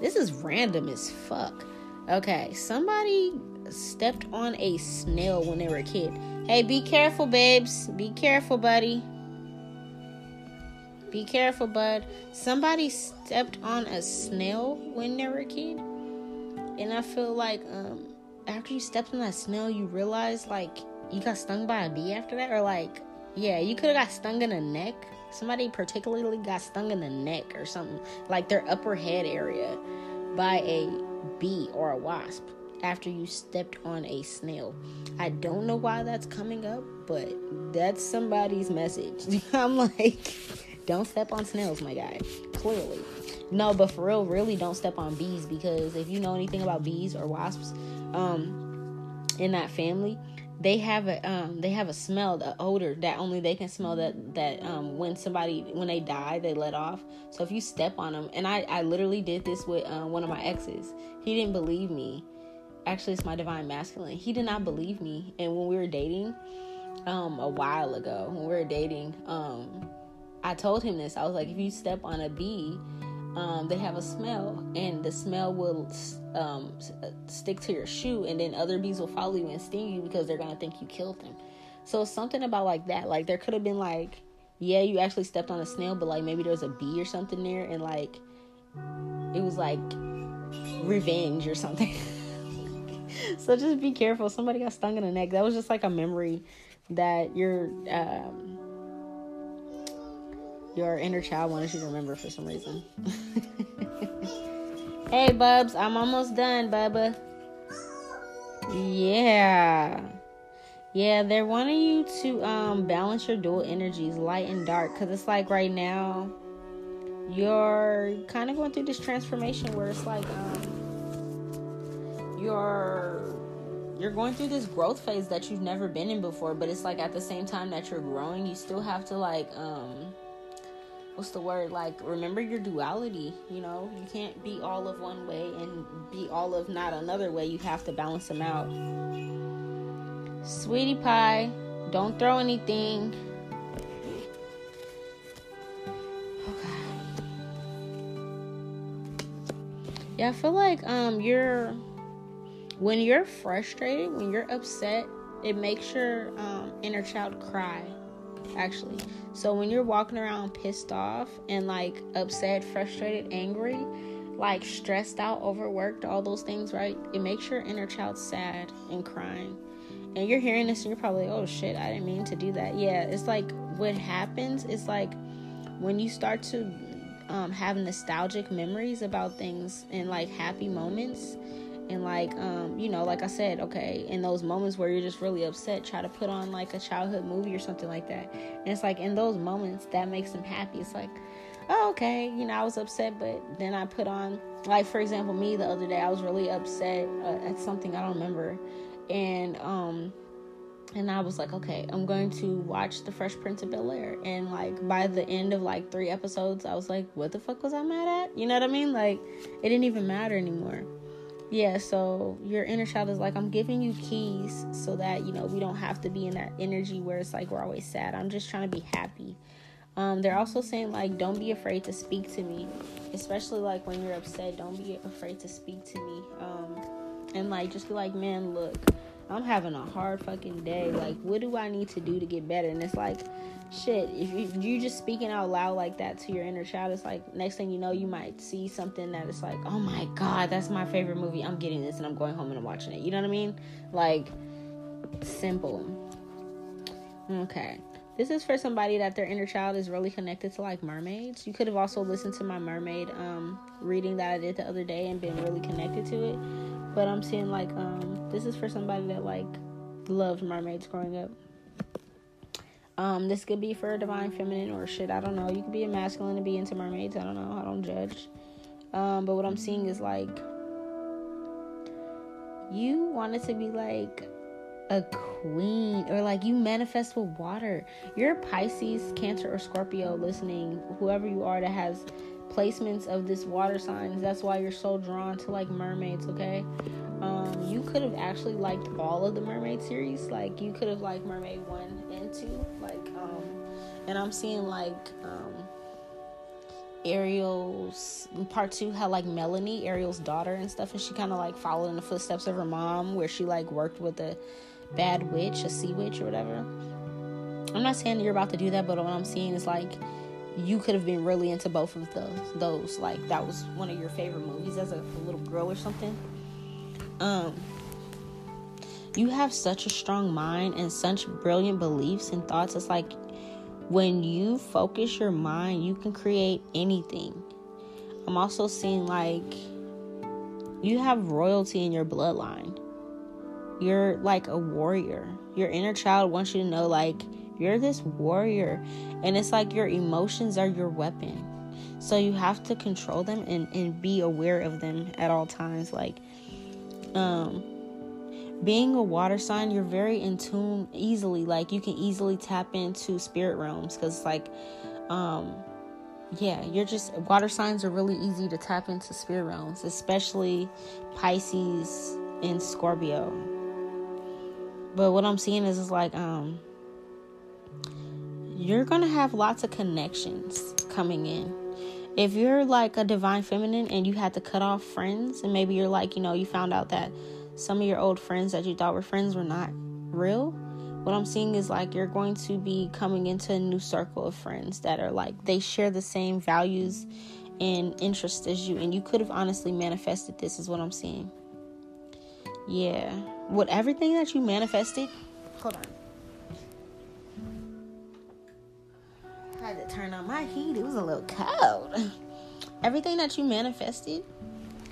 this is random as fuck. Okay, somebody stepped on a snail when they were a kid. Hey, be careful, babes. Be careful, buddy. Be careful, bud. Somebody stepped on a snail when they were a kid. And I feel like um after you stepped on that snail, you realize like you got stung by a bee after that, or like yeah, you could have got stung in the neck somebody particularly got stung in the neck or something, like their upper head area, by a bee or a wasp after you stepped on a snail. I don't know why that's coming up, but that's somebody's message. I'm like, don't step on snails, my guy. Clearly. No, but for real, really don't step on bees because if you know anything about bees or wasps, um, in that family, they have a um they have a smell the odor that only they can smell that that um when somebody when they die they let off so if you step on them and i i literally did this with uh, one of my exes he didn't believe me actually it's my divine masculine. He did not believe me. And when we were dating um a while ago when we were dating um i told him this. I was like if you step on a bee um, they have a smell, and the smell will um, uh, stick to your shoe, and then other bees will follow you and sting you because they're gonna think you killed them. So something about like that, like there could have been like, yeah, you actually stepped on a snail, but like maybe there was a bee or something there, and like it was like revenge or something. so just be careful. Somebody got stung in the neck. That was just like a memory that you're. Um, your inner child wanted you to remember for some reason. hey, Bubs, I'm almost done, Bubba. Yeah. Yeah, they're wanting you to um, balance your dual energies, light and dark, because it's like right now you're kind of going through this transformation where it's like um, you're you're going through this growth phase that you've never been in before, but it's like at the same time that you're growing, you still have to like um, what's the word? Like remember your duality you know? You can't be all of one way and be all of not another way. You have to balance them out. Sweetie pie don't throw anything. Okay. Yeah i feel like um you're when you're frustrated when you're upset it makes your um, inner child cry actually. So when you're walking around pissed off and like upset, frustrated, angry, like stressed out, overworked, all those things, right? It makes your inner child sad and crying. And you're hearing this and you're probably, like, oh shit, I didn't mean to do that. Yeah, it's like what happens is like when you start to um, have nostalgic memories about things and like happy moments and like um you know like i said okay in those moments where you're just really upset try to put on like a childhood movie or something like that and it's like in those moments that makes them happy it's like oh, okay you know i was upset but then i put on like for example me the other day i was really upset uh, at something i don't remember and um and I was like, okay, I'm going to watch The Fresh Prince of Bel Air. And like by the end of like three episodes, I was like, what the fuck was I mad at? You know what I mean? Like it didn't even matter anymore yeah so your inner child is like i'm giving you keys so that you know we don't have to be in that energy where it's like we're always sad. I'm just trying to be happy. Um, they're also saying like don't be afraid to speak to me. Especially like when you're upset don't be afraid to speak to me. Um, and like just be like man look i'm having a hard fucking day like what do i need to do to get better and it's like shit, if you, are just speaking out loud like that to your inner child, it's like next thing you know, you might see something that is like, oh my god, that's my favorite movie. I'm getting this and I'm going home and I'm watching it. You know what I mean? Like, simple. Okay. This is for somebody that their inner child is really connected to like mermaids. You could have also listened to my mermaid um, reading that I did the other day and been really connected to it. But I'm seeing like um, this is for somebody that like loved mermaids growing up. Um, this could be for a divine feminine or shit. I don't know. You could be a masculine and be into mermaids. I don't know. I don't judge. Um, but what I'm seeing is like you wanted to be like a queen or like you manifest with water. You're Pisces, Cancer, or Scorpio listening, whoever you are that has placements of this water signs. That's why you're so drawn to like mermaids, okay? Um, you could have actually liked all of the mermaid series. Like you could have liked Mermaid 1 and 2. Like, um, and I'm seeing like um Ariel's part two had like Melanie, Ariel's daughter and stuff, and she kind of like followed in the footsteps of her mom, where she like worked with a bad witch, a sea witch or whatever. I'm not saying you're about to do that, but what I'm seeing is like you could have been really into both of those. Those like that was one of your favorite movies as a, a little girl or something. Um, you have such a strong mind and such brilliant beliefs and thoughts. It's like when you focus your mind, you can create anything. I'm also seeing like you have royalty in your bloodline. You're like a warrior. Your inner child wants you to know, like, you're this warrior. And it's like your emotions are your weapon. So you have to control them and, and be aware of them at all times. Like, um, being a water sign, you're very in tune easily. Like, you can easily tap into spirit realms because, like, um, yeah, you're just water signs are really easy to tap into spirit realms, especially Pisces and Scorpio. But what I'm seeing is, is like, um, you're gonna have lots of connections coming in. If you're like a divine feminine and you had to cut off friends, and maybe you're like, you know, you found out that some of your old friends that you thought were friends were not real. What I'm seeing is like you're going to be coming into a new circle of friends that are like they share the same values and interests as you, and you could have honestly manifested this, is what I'm seeing. Yeah. With everything that you manifested, hold on. I had to turn on my heat. It was a little cold. Everything that you manifested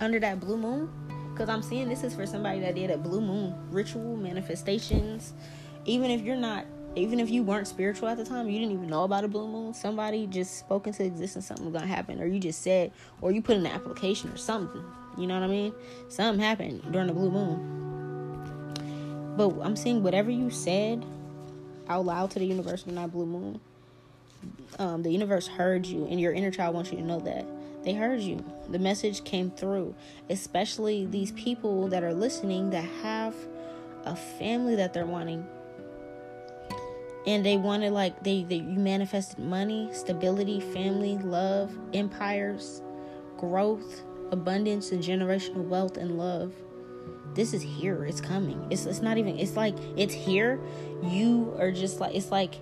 under that blue moon, because I'm seeing this is for somebody that did a blue moon ritual manifestations. Even if you're not, even if you weren't spiritual at the time, you didn't even know about a blue moon. Somebody just spoke into existence something was gonna happen, or you just said, or you put in an application or something. You know what I mean? Something happened during the blue moon. But I'm seeing whatever you said out loud to the universe on that blue moon. Um, the universe heard you, and your inner child wants you to know that they heard you. The message came through, especially these people that are listening that have a family that they're wanting and they wanted like they, they you manifested money stability family love empires growth abundance and generational wealth and love. This is here. It's coming. It's, it's not even it's like it's here. You are just like it's like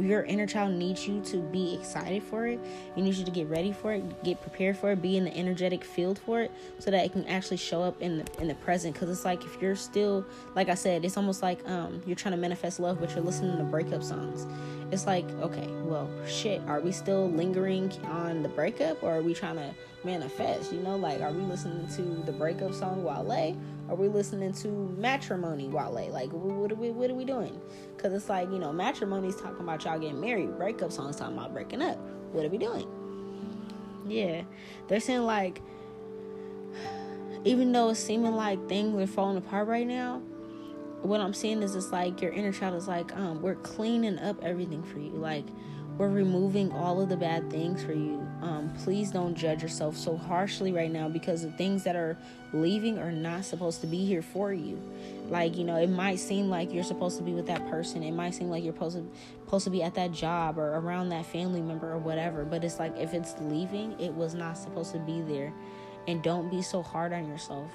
your inner child needs you to be excited for it. It needs you to get ready for it, get prepared for it, be in the energetic field for it, so that it can actually show up in the in the present. Because it's like if you're still, like I said, it's almost like um you're trying to manifest love, but you're listening to breakup songs. It's like okay, well, shit, are we still lingering on the breakup, or are we trying to manifest? You know, like are we listening to the breakup song Wale? Are we listening to matrimony Wale? Like, what are we, what are we doing? Because it's like, you know, matrimony's talking about y'all getting married. Breakup songs talking about breaking up. What are we doing? Yeah. They're saying, like, even though it's seeming like things are falling apart right now, what I'm seeing is it's like your inner child is like, um, we're cleaning up everything for you. Like, we're removing all of the bad things for you. Um, please don't judge yourself so harshly right now because the things that are leaving are not supposed to be here for you. Like, you know, it might seem like you're supposed to be with that person. It might seem like you're supposed to, supposed to be at that job or around that family member or whatever. But it's like if it's leaving, it was not supposed to be there. And don't be so hard on yourself.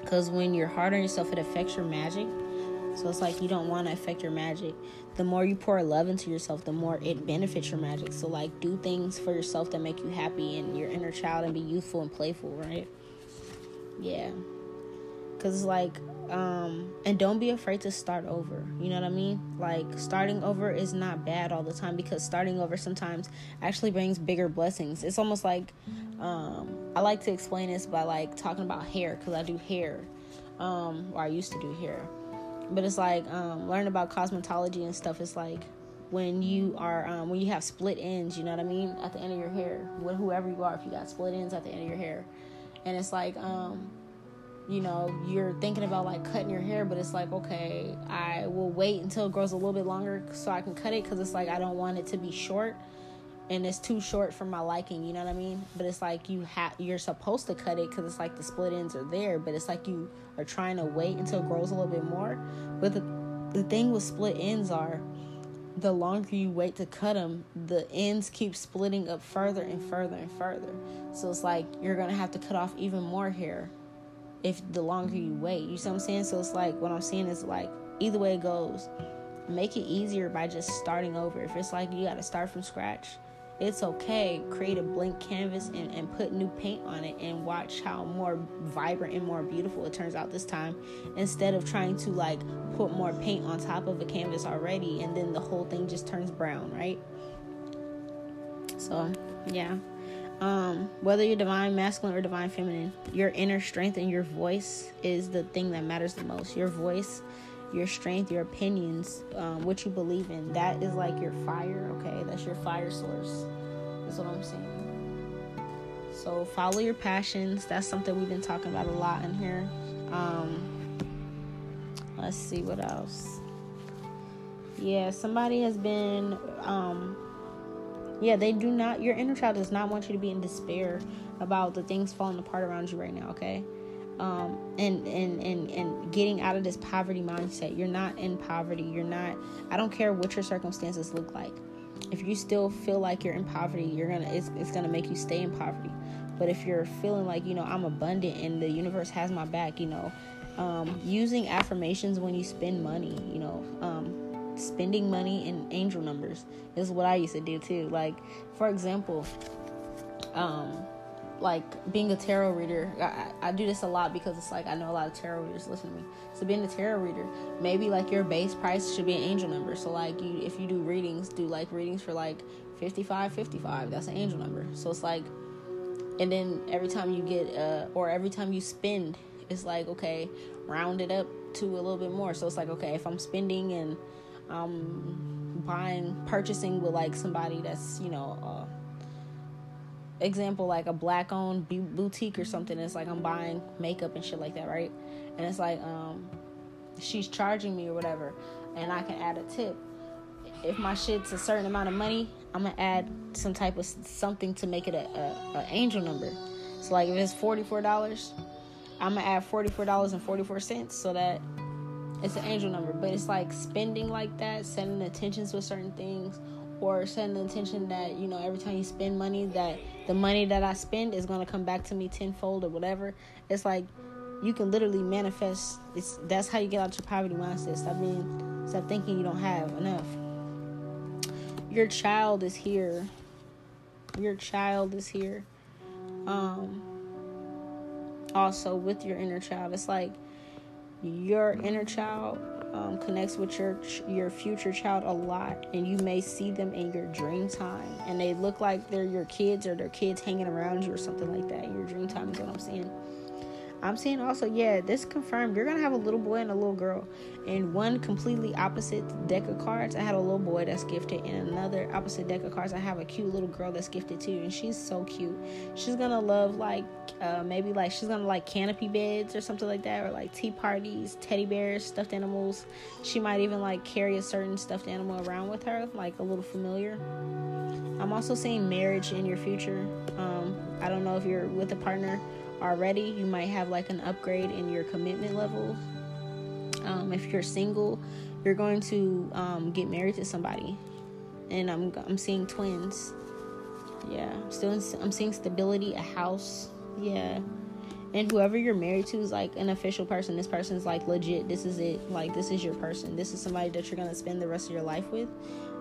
Because when you're hard on yourself, it affects your magic. So it's like you don't want to affect your magic the more you pour love into yourself, the more it benefits your magic. So, like, do things for yourself that make you happy and your inner child and be youthful and playful, right? Yeah. Because like, um, and don't be afraid to start over. You know what I mean? Like, starting over is not bad all the time because starting over sometimes actually brings bigger blessings. It's almost like, um, I like to explain this by like talking about hair because I do hair, um, or I used to do hair but it's like um, learning about cosmetology and stuff. It's like when you are um, when you have split ends. You know what I mean? At the end of your hair, with whoever you are, if you got split ends at the end of your hair, and it's like um, you know, you're thinking about like cutting your hair, but it's like, okay, I will wait until it grows a little bit longer so I can cut it because it's like I don't want it to be short and it's too short for my liking, you know what I mean? But it's like you have you're supposed to cut it because it's like the split ends are there, but it's like you are trying to wait until it grows a little bit more. But the the thing with split ends are the longer you wait to cut them, the ends keep splitting up further and further and further. So it's like you're gonna have to cut off even more hair if the longer you wait. You see what I'm saying? So it's like what I'm saying is like either way it goes, make it easier by just starting over. If it's like you gotta start from scratch, it's okay. Create a blank canvas and, and put new paint on it and watch how more vibrant and more beautiful it turns out this time. Instead of trying to like put more paint on top of a canvas already and then the whole thing just turns brown, right? So yeah. Um, whether you're divine masculine or divine feminine, your inner strength and your voice is the thing that matters the most. Your voice, your strength, your opinions, um, what you believe in, that is like your fire, okay? That's your fire source, is what I'm saying. So follow your passions. That's something we've been talking about a lot in here. Um, let's see what else. Yeah, somebody has been um, yeah, they do not, your inner child does not want you to be in despair about the things falling apart around you right now, okay? Um, and, and, and, and getting out of this poverty mindset. You're not in poverty. You're not, I don't care what your circumstances look like. If you still feel like you're in poverty, you're gonna, it's, it's gonna make you stay in poverty. But if you're feeling like, you know, I'm abundant and the universe has my back, you know, um, using affirmations when you spend money, you know, um, spending money in angel numbers is what I used to do too. Like, for example, um, like being a tarot reader, I, I, do this a lot because it's like I know a lot of tarot readers listen to me. So being a tarot reader, maybe like your base price should be an angel number. So like you, if you do readings, do like readings for like 55, 55. That's an angel number. So it's like, and then every time you get, uh, or every time you spend, it's like okay, round it up to a little bit more. So it's like okay, if I'm spending and I'm buying, purchasing with like somebody that's, you know, uh, example like a black owned boutique or something. It's like I'm buying makeup and shit like that, right? And it's like, um, she's charging me or whatever, and I can add a tip. If my shit's a certain amount of money, I'm gonna add some type of something to make it a, a, a angel number. So like if it's forty four dollars, I'm gonna add forty four dollars and forty four cents so that it's an angel number, but it's like spending like that, setting intentions with certain things, or setting the intention that you know every time you spend money, that the money that I spend is gonna come back to me tenfold or whatever. It's like you can literally manifest. It's that's how you get out your poverty mindset. Stop being, stop thinking you don't have enough. Your child is here. Your child is here. Um. Also, with your inner child, it's like your inner child um, connects with your your future child a lot, and you may see them in your dream time, and they look like they're your kids or their kids hanging around you or something like that in your dream time. Is what I'm saying. I'm seeing also, yeah, this confirmed you're gonna have a little boy and a little girl. In one completely opposite deck of cards, I had a little boy that's gifted. In another opposite deck of cards, I have a cute little girl that's gifted too, and she's so cute. She's gonna love like uh, maybe like she's gonna like canopy beds or something like that, or like tea parties, teddy bears, stuffed animals. She might even like carry a certain stuffed animal around with her, like a little familiar. I'm also seeing marriage in your future. Um, I don't know if you're with a partner already, you might have like an upgrade in your commitment level. Um, if you're single, you're going to um, get married to somebody, and I'm I'm seeing twins. Yeah, I'm still in, I'm seeing stability, a house. Yeah, and whoever you're married to is like an official person. This person's like legit. This is it. Like this is your person. This is somebody that you're gonna spend the rest of your life with.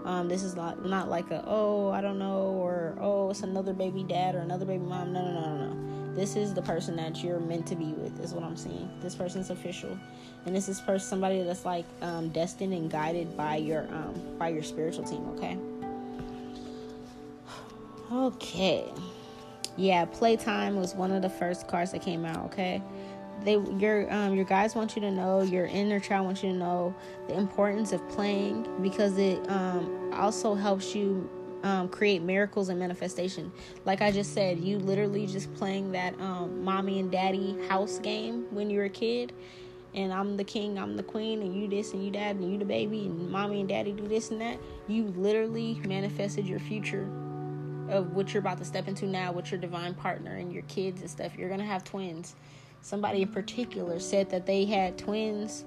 Um, this is not not like a oh I don't know or oh it's another baby dad or another baby mom. No no no no no. This is the person that you're meant to be with is what i'm saying. This person's official. And this is person somebody that's like um, destined and guided by your um, by your spiritual team okay? Okay. Yeah playtime was one of the first cards that came out okay they your um your guys want you to know your inner child wants you to know the importance of playing because it um also helps you um, create miracles and manifestation. Like I just said, you literally just playing that um, mommy and daddy house game when you're a kid. And I'm the king, I'm the queen, and you this and you that, and you the baby, and mommy and daddy do this and that. You literally manifested your future of what you're about to step into now with your divine partner and your kids and stuff. You're gonna have twins. Somebody in particular said that they had twins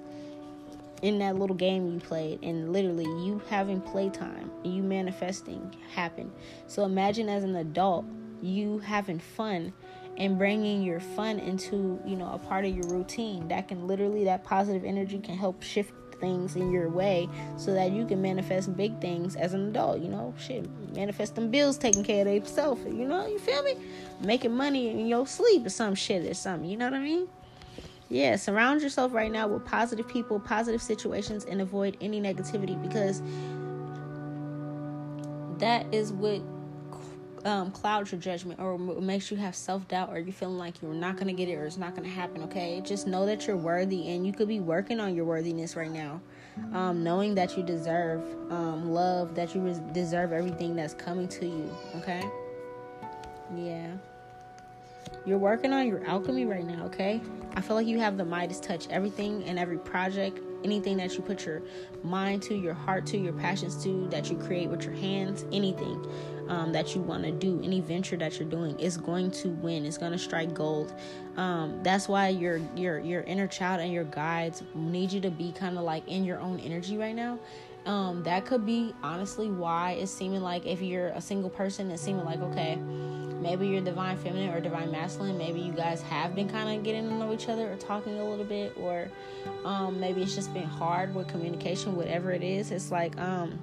in that little game you played and literally you having playtime you manifesting happened. So imagine as an adult you having fun and bringing your fun into you know a part of your routine. That can literally that positive energy can help shift things in your way so that you can manifest big things as an adult you know? Shit manifest them bills taking care of themselves you know you feel me? Making money in your sleep or some shit or something you know what i mean? Yeah, surround yourself right now with positive people, positive situations, and avoid any negativity because that is what um, clouds your judgment or makes you have self doubt or you're feeling like you're not going to get it or it's not going to happen, okay? Just know that you're worthy and you could be working on your worthiness right now. Um, knowing that you deserve um, love, that you deserve everything that's coming to you, okay? Yeah. You're working on your alchemy right now, okay? I feel like you have the Midas touch. Everything and every project, anything that you put your mind to, your heart to, your passions to, that you create with your hands, anything um, that you want to do, any venture that you're doing, is going to win. It's going to strike gold. Um, that's why your your your inner child and your guides need you to be kind of like in your own energy right now. Um, that could be honestly why it's seeming like if you're a single person, it's seeming like okay maybe you're divine feminine or divine masculine maybe you guys have been kind of getting to know each other or talking a little bit or um, maybe it's just been hard with communication whatever it is it's like um,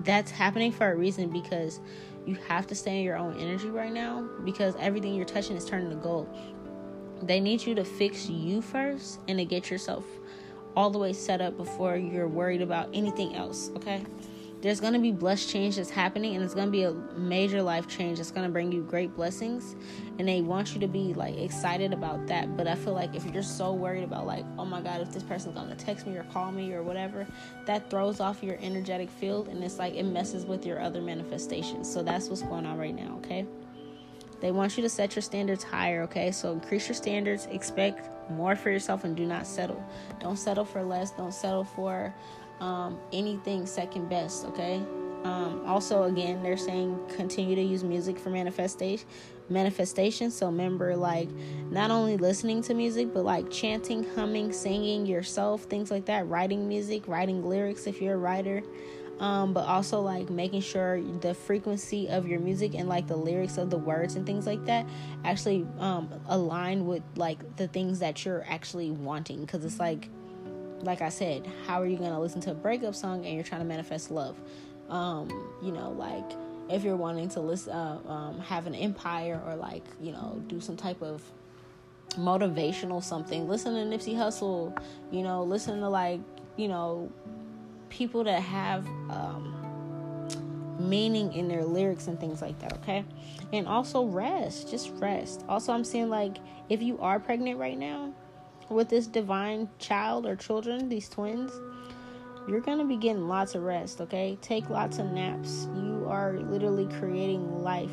that's happening for a reason because you have to stay in your own energy right now because everything you're touching is turning to gold. They need you to fix you first and to get yourself all the way set up before you're worried about anything else okay there's going to be blessed change that's happening and it's going to be a major life change that's going to bring you great blessings and they want you to be like excited about that but i feel like if you're so worried about like oh my god if this person's going to text me or call me or whatever that throws off your energetic field and it's like it messes with your other manifestations so that's what's going on right now okay they want you to set your standards higher, okay? So increase your standards, expect more for yourself, and do not settle. Don't settle for less. Don't settle for um, anything second best, okay? Um, also, again, they're saying continue to use music for manifestation. Manifestation. So remember, like not only listening to music, but like chanting, humming, singing yourself, things like that. Writing music, writing lyrics if you're a writer. Um, but also like making sure the frequency of your music and like the lyrics of the words and things like that actually um, align with like the things that you're actually wanting because it's like like I said, how are you going to listen to a breakup song and you're trying to manifest love? Um, you know, like if you're wanting to listen, uh, um, have an empire or like, you know, do some type of motivational something, listen to Nipsey Hussle, you know, listen to like, you know, people that have, um, meaning in their lyrics and things like that, okay? And also rest, just rest. Also, I'm seeing like if you are pregnant right now, with this divine child or children, these twins, you're going to be getting lots of rest, okay? Take lots of naps. You are literally creating life.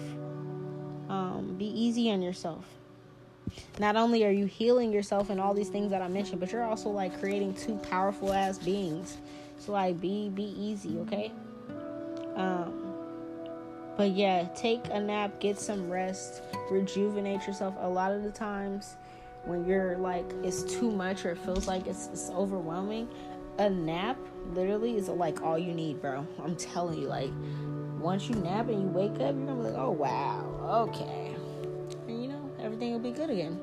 Um, be easy on yourself. Not only are you healing yourself and all these things that I mentioned, but you're also like creating two powerful ass beings. So like be be easy, okay? Um but yeah, take a nap, get some rest, rejuvenate yourself. A lot of the times when you're like it's too much or it feels like it's, it's overwhelming a nap literally is like all you need bro. I'm telling you like once you nap and you wake up you're gonna be like oh wow okay. And you know everything will be good again.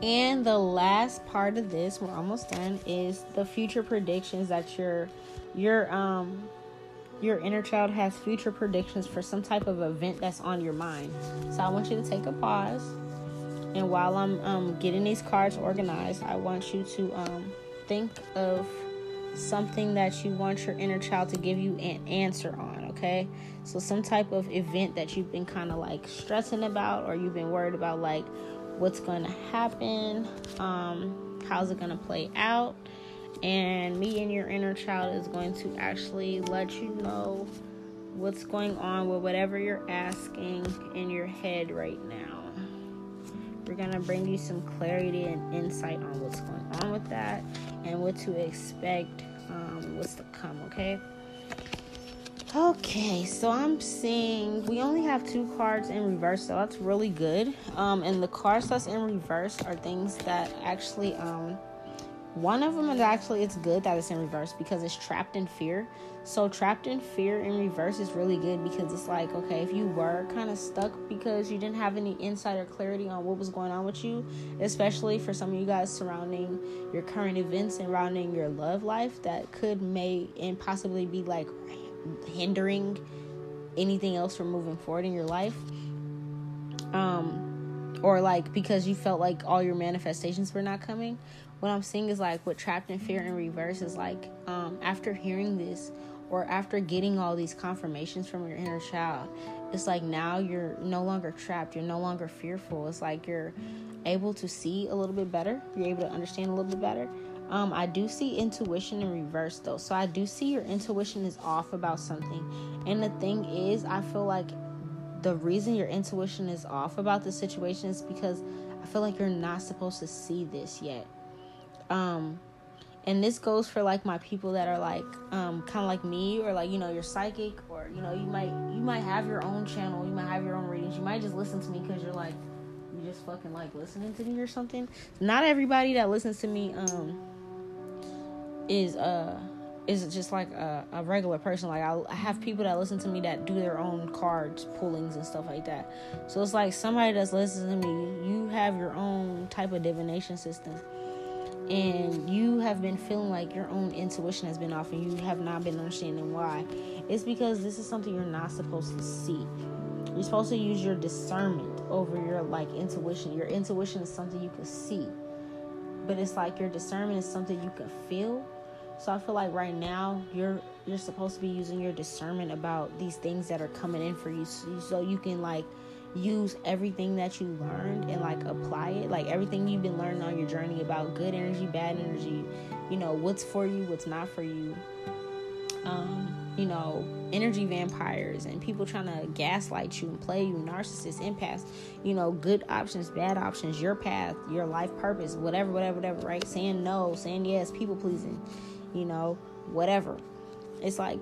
And the last part of this we're almost done is the future predictions that your your um your inner child has future predictions for some type of event that's on your mind. So i want you to take a pause and while I'm um, getting these cards organized, I want you to um, think of something that you want your inner child to give you an answer on, okay? So, some type of event that you've been kind of like stressing about, or you've been worried about, like what's going to happen, um, how's it going to play out. And me and your inner child is going to actually let you know what's going on with whatever you're asking in your head right now. We're going to bring you some clarity and insight on what's going on with that and what to expect, um, what's to come, okay? Okay, so I'm seeing we only have two cards in reverse, so that's really good. Um, and the cards that's in reverse are things that actually um one of them is actually it's good that it's in reverse because it's trapped in fear. So trapped in fear in reverse is really good because it's like okay, if you were kind of stuck because you didn't have any insight or clarity on what was going on with you, especially for some of you guys surrounding your current events surrounding your love life that could may and possibly be like hindering anything else from moving forward in your life. Um or like because you felt like all your manifestations were not coming what I'm seeing is like what trapped in fear in reverse is like um, after hearing this or after getting all these confirmations from your inner child, it's like now you're no longer trapped, you're no longer fearful. It's like you're able to see a little bit better, you're able to understand a little bit better. Um, I do see intuition in reverse though, so I do see your intuition is off about something, and the thing is, I feel like the reason your intuition is off about the situation is because I feel like you're not supposed to see this yet um, and this goes for like my people that are like um, kind of like me or like you know you're psychic or you know you might you might have your own channel you might have your own readings you might just listen to me because you're like you just fucking like listening to me or something. Not everybody that listens to me um is uh is just like a, a regular person. Like I, I have people that listen to me that do their own cards pullings and stuff like that. So it's like somebody that's listening to me you have your own type of divination system and you have been feeling like your own intuition has been off and you have not been understanding why, it's because this is something you're not supposed to see. You're supposed to use your discernment over your like intuition. Your intuition is something you can see, but it's like your discernment is something you can feel. So I feel like right now you're you're supposed to be using your discernment about these things that are coming in for you, so, so you can like use everything that you learned and like apply it. Like everything you've been learning on your journey about good energy bad energy you know what's for you what's not for you. Um you know energy vampires and people trying to gaslight you and play you narcissists empaths you know good options bad options your path your life purpose whatever whatever whatever right? Saying no saying yes people pleasing you know whatever. It's like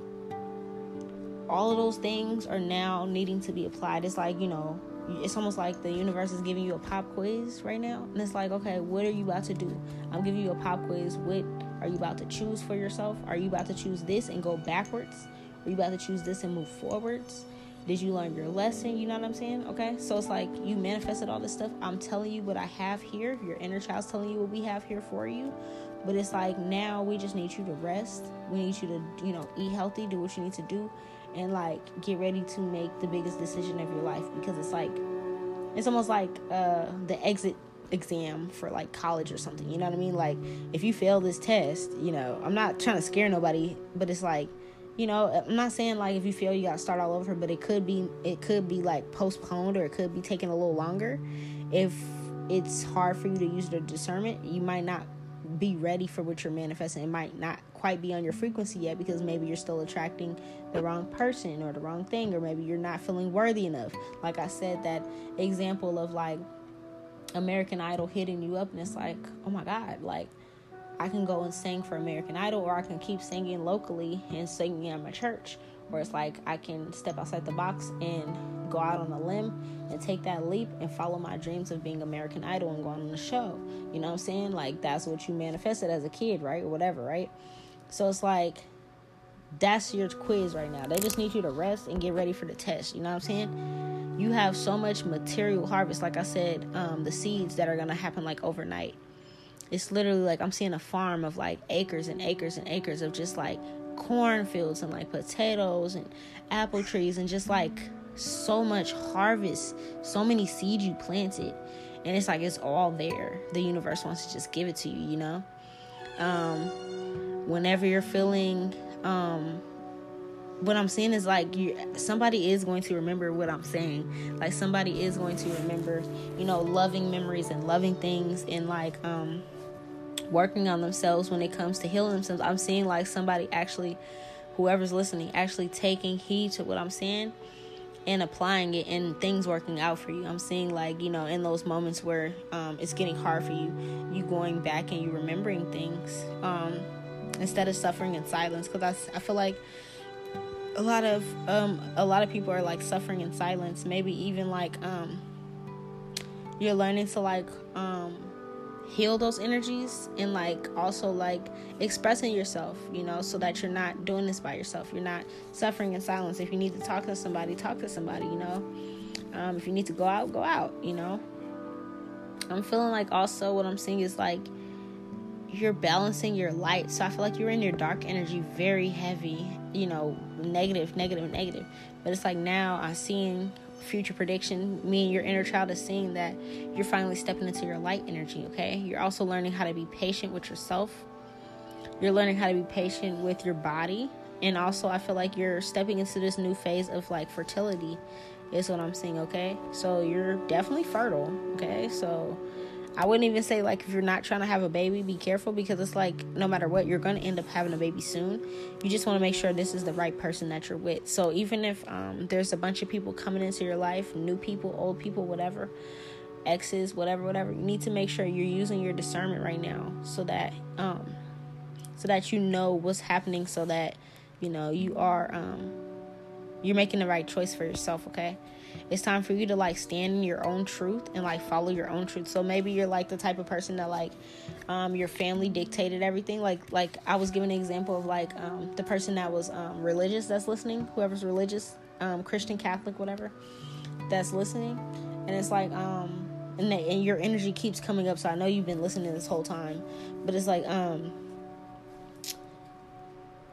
all of those things are now needing to be applied. It's like, you know, it's almost like the universe is giving you a pop quiz right now. And it's like, okay, what are you about to do? I'm giving you a pop quiz. What are you about to choose for yourself? Are you about to choose this and go backwards? Are you about to choose this and move forwards? Did you learn your lesson? You know what I'm saying? Okay. So it's like you manifested all this stuff. I'm telling you what I have here. Your inner child's telling you what we have here for you. But it's like now we just need you to rest. We need you to, you know, eat healthy, do what you need to do and like get ready to make the biggest decision of your life because it's like it's almost like uh the exit exam for like college or something you know what i mean? Like if you fail this test you know i'm not trying to scare nobody but it's like you know i'm not saying like if you fail you gotta start all over but it could be it could be like postponed or it could be taking a little longer. If it's hard for you to use the discernment you might not be ready for what you're manifesting. It might not quite be on your frequency yet because maybe you're still attracting the wrong person or the wrong thing, or maybe you're not feeling worthy enough. Like I said, that example of like American Idol hitting you up, and it's like, oh my God, like I can go and sing for American Idol, or I can keep singing locally and singing at my church where it's like I can step outside the box and go out on a limb and take that leap and follow my dreams of being American Idol and going on the show. You know what I'm saying? Like that's what you manifested as a kid, right? Or whatever, right? So it's like that's your quiz right now. They just need you to rest and get ready for the test. You know what I'm saying? You have so much material harvest, like I said, um, the seeds that are gonna happen like overnight. It's literally like I'm seeing a farm of like acres and acres and acres of just like cornfields and like potatoes and apple trees and just like so much harvest, so many seeds you planted. And it's like it's all there. The universe wants to just give it to you, you know? Um, whenever you're feeling um, what I'm saying is like you somebody is going to remember what I'm saying. Like somebody is going to remember, you know, loving memories and loving things and like um working on themselves when it comes to healing themselves. I'm seeing like somebody actually whoever's listening actually taking heed to what I'm saying and applying it and things working out for you. I'm seeing like, you know, in those moments where um, it's getting hard for you, you going back and you remembering things um, instead of suffering in silence. Because I, I feel like a lot of um, a lot of people are like suffering in silence. Maybe even like um, you're learning to like um, heal those energies and like also like expressing yourself you know so that you're not doing this by yourself. You're not suffering in silence. If you need to talk to somebody talk to somebody you know. Um, if you need to go out go out you know. I'm feeling like also what i'm seeing is like you're balancing your light. So i feel like you're in your dark energy very heavy you know negative negative negative. But it's like now i'm seeing future prediction, me and your inner child is seeing that you're finally stepping into your light energy, okay? You're also learning how to be patient with yourself. You're learning how to be patient with your body. And also, I feel like you're stepping into this new phase of like fertility, is what I'm seeing, okay? So, you're definitely fertile, okay? So, I wouldn't even say like if you're not trying to have a baby, be careful because it's like no matter what, you're gonna end up having a baby soon. You just want to make sure this is the right person that you're with. So even if um, there's a bunch of people coming into your life, new people, old people, whatever, exes, whatever, whatever, you need to make sure you're using your discernment right now so that um, so that you know what's happening, so that you know you are um, you're making the right choice for yourself. Okay it's time for you to like stand in your own truth and like follow your own truth. So maybe you're like the type of person that like um, your family dictated everything. Like like i was giving an example of like um, the person that was um, religious that's listening whoever's religious um, christian catholic whatever that's listening. And it's like um and, they, and your energy keeps coming up. So i know you've been listening this whole time. But it's like um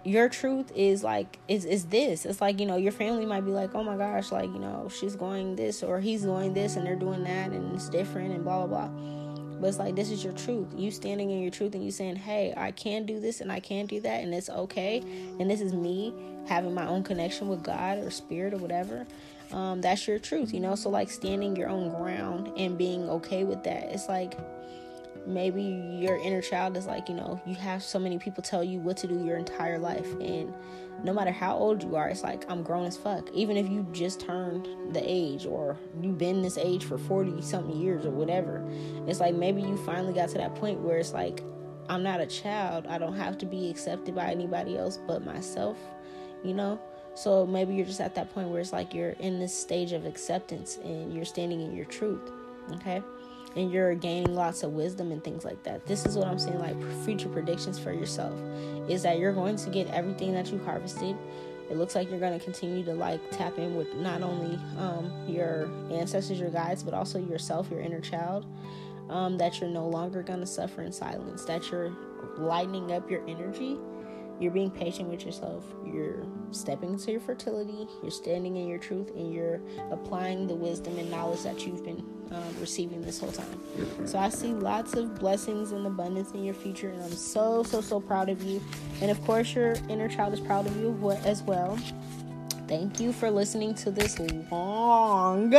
your truth is like is is this. It's like you know your family might be like oh my gosh like you know she's going this or he's going this and they're doing that and it's different and blah blah blah. But it's like this is your truth. You standing in your truth and you saying hey i can do this and i can do that and it's okay and this is me having my own connection with god or spirit or whatever. Um, that's your truth you know? So like standing your own ground and being okay with that. It's like maybe your inner child is like you know you have so many people tell you what to do your entire life and no matter how old you are it's like i'm grown as fuck. Even if you just turned the age or you've been this age for 40 something years or whatever it's like maybe you finally got to that point where it's like i'm not a child. I don't have to be accepted by anybody else but myself you know? So maybe you're just at that point where it's like you're in this stage of acceptance and you're standing in your truth okay and you're gaining lots of wisdom and things like that. This is what I'm saying like future predictions for yourself is that you're going to get everything that you harvested. It looks like you're going to continue to like tap in with not only um, your ancestors, your guides, but also yourself, your inner child. Um, that you're no longer going to suffer in silence, that you're lightening up your energy you're being patient with yourself you're stepping into your fertility you're standing in your truth and you're applying the wisdom and knowledge that you've been um, receiving this whole time so i see lots of blessings and abundance in your future and i'm so so so proud of you and of course your inner child is proud of you as well thank you for listening to this long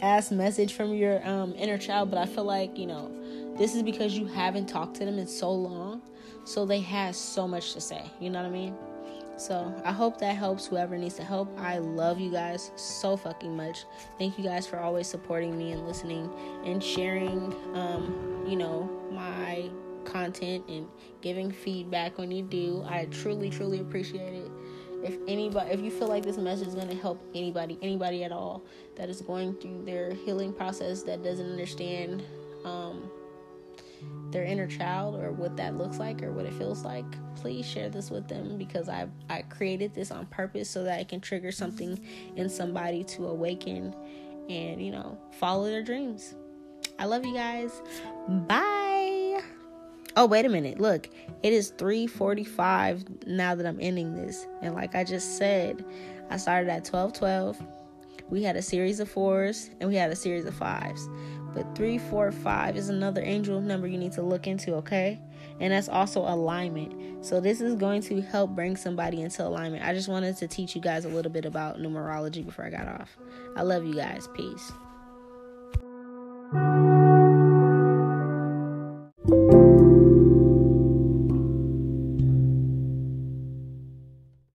ass message from your um, inner child but i feel like you know this is because you haven't talked to them in so long so they have so much to say. You know what I mean? So I hope that helps whoever needs to help. I love you guys so fucking much. Thank you guys for always supporting me and listening and sharing, um, you know, my content and giving feedback when you do. I truly, truly appreciate it. If anybody, if you feel like this message is going to help anybody, anybody at all that is going through their healing process that doesn't understand um, their inner child or what that looks like or what it feels like, please share this with them because I I created this on purpose so that it can trigger something in somebody to awaken and you know follow their dreams. I love you guys. Bye. Oh, wait a minute. Look, it is 3:45 now that I'm ending this. And like I just said, I started at 12:12. We had a series of fours and we had a series of fives. But 345 is another angel number you need to look into, okay? And that's also alignment. So this is going to help bring somebody into alignment. I just wanted to teach you guys a little bit about numerology before I got off. I love you guys. Peace.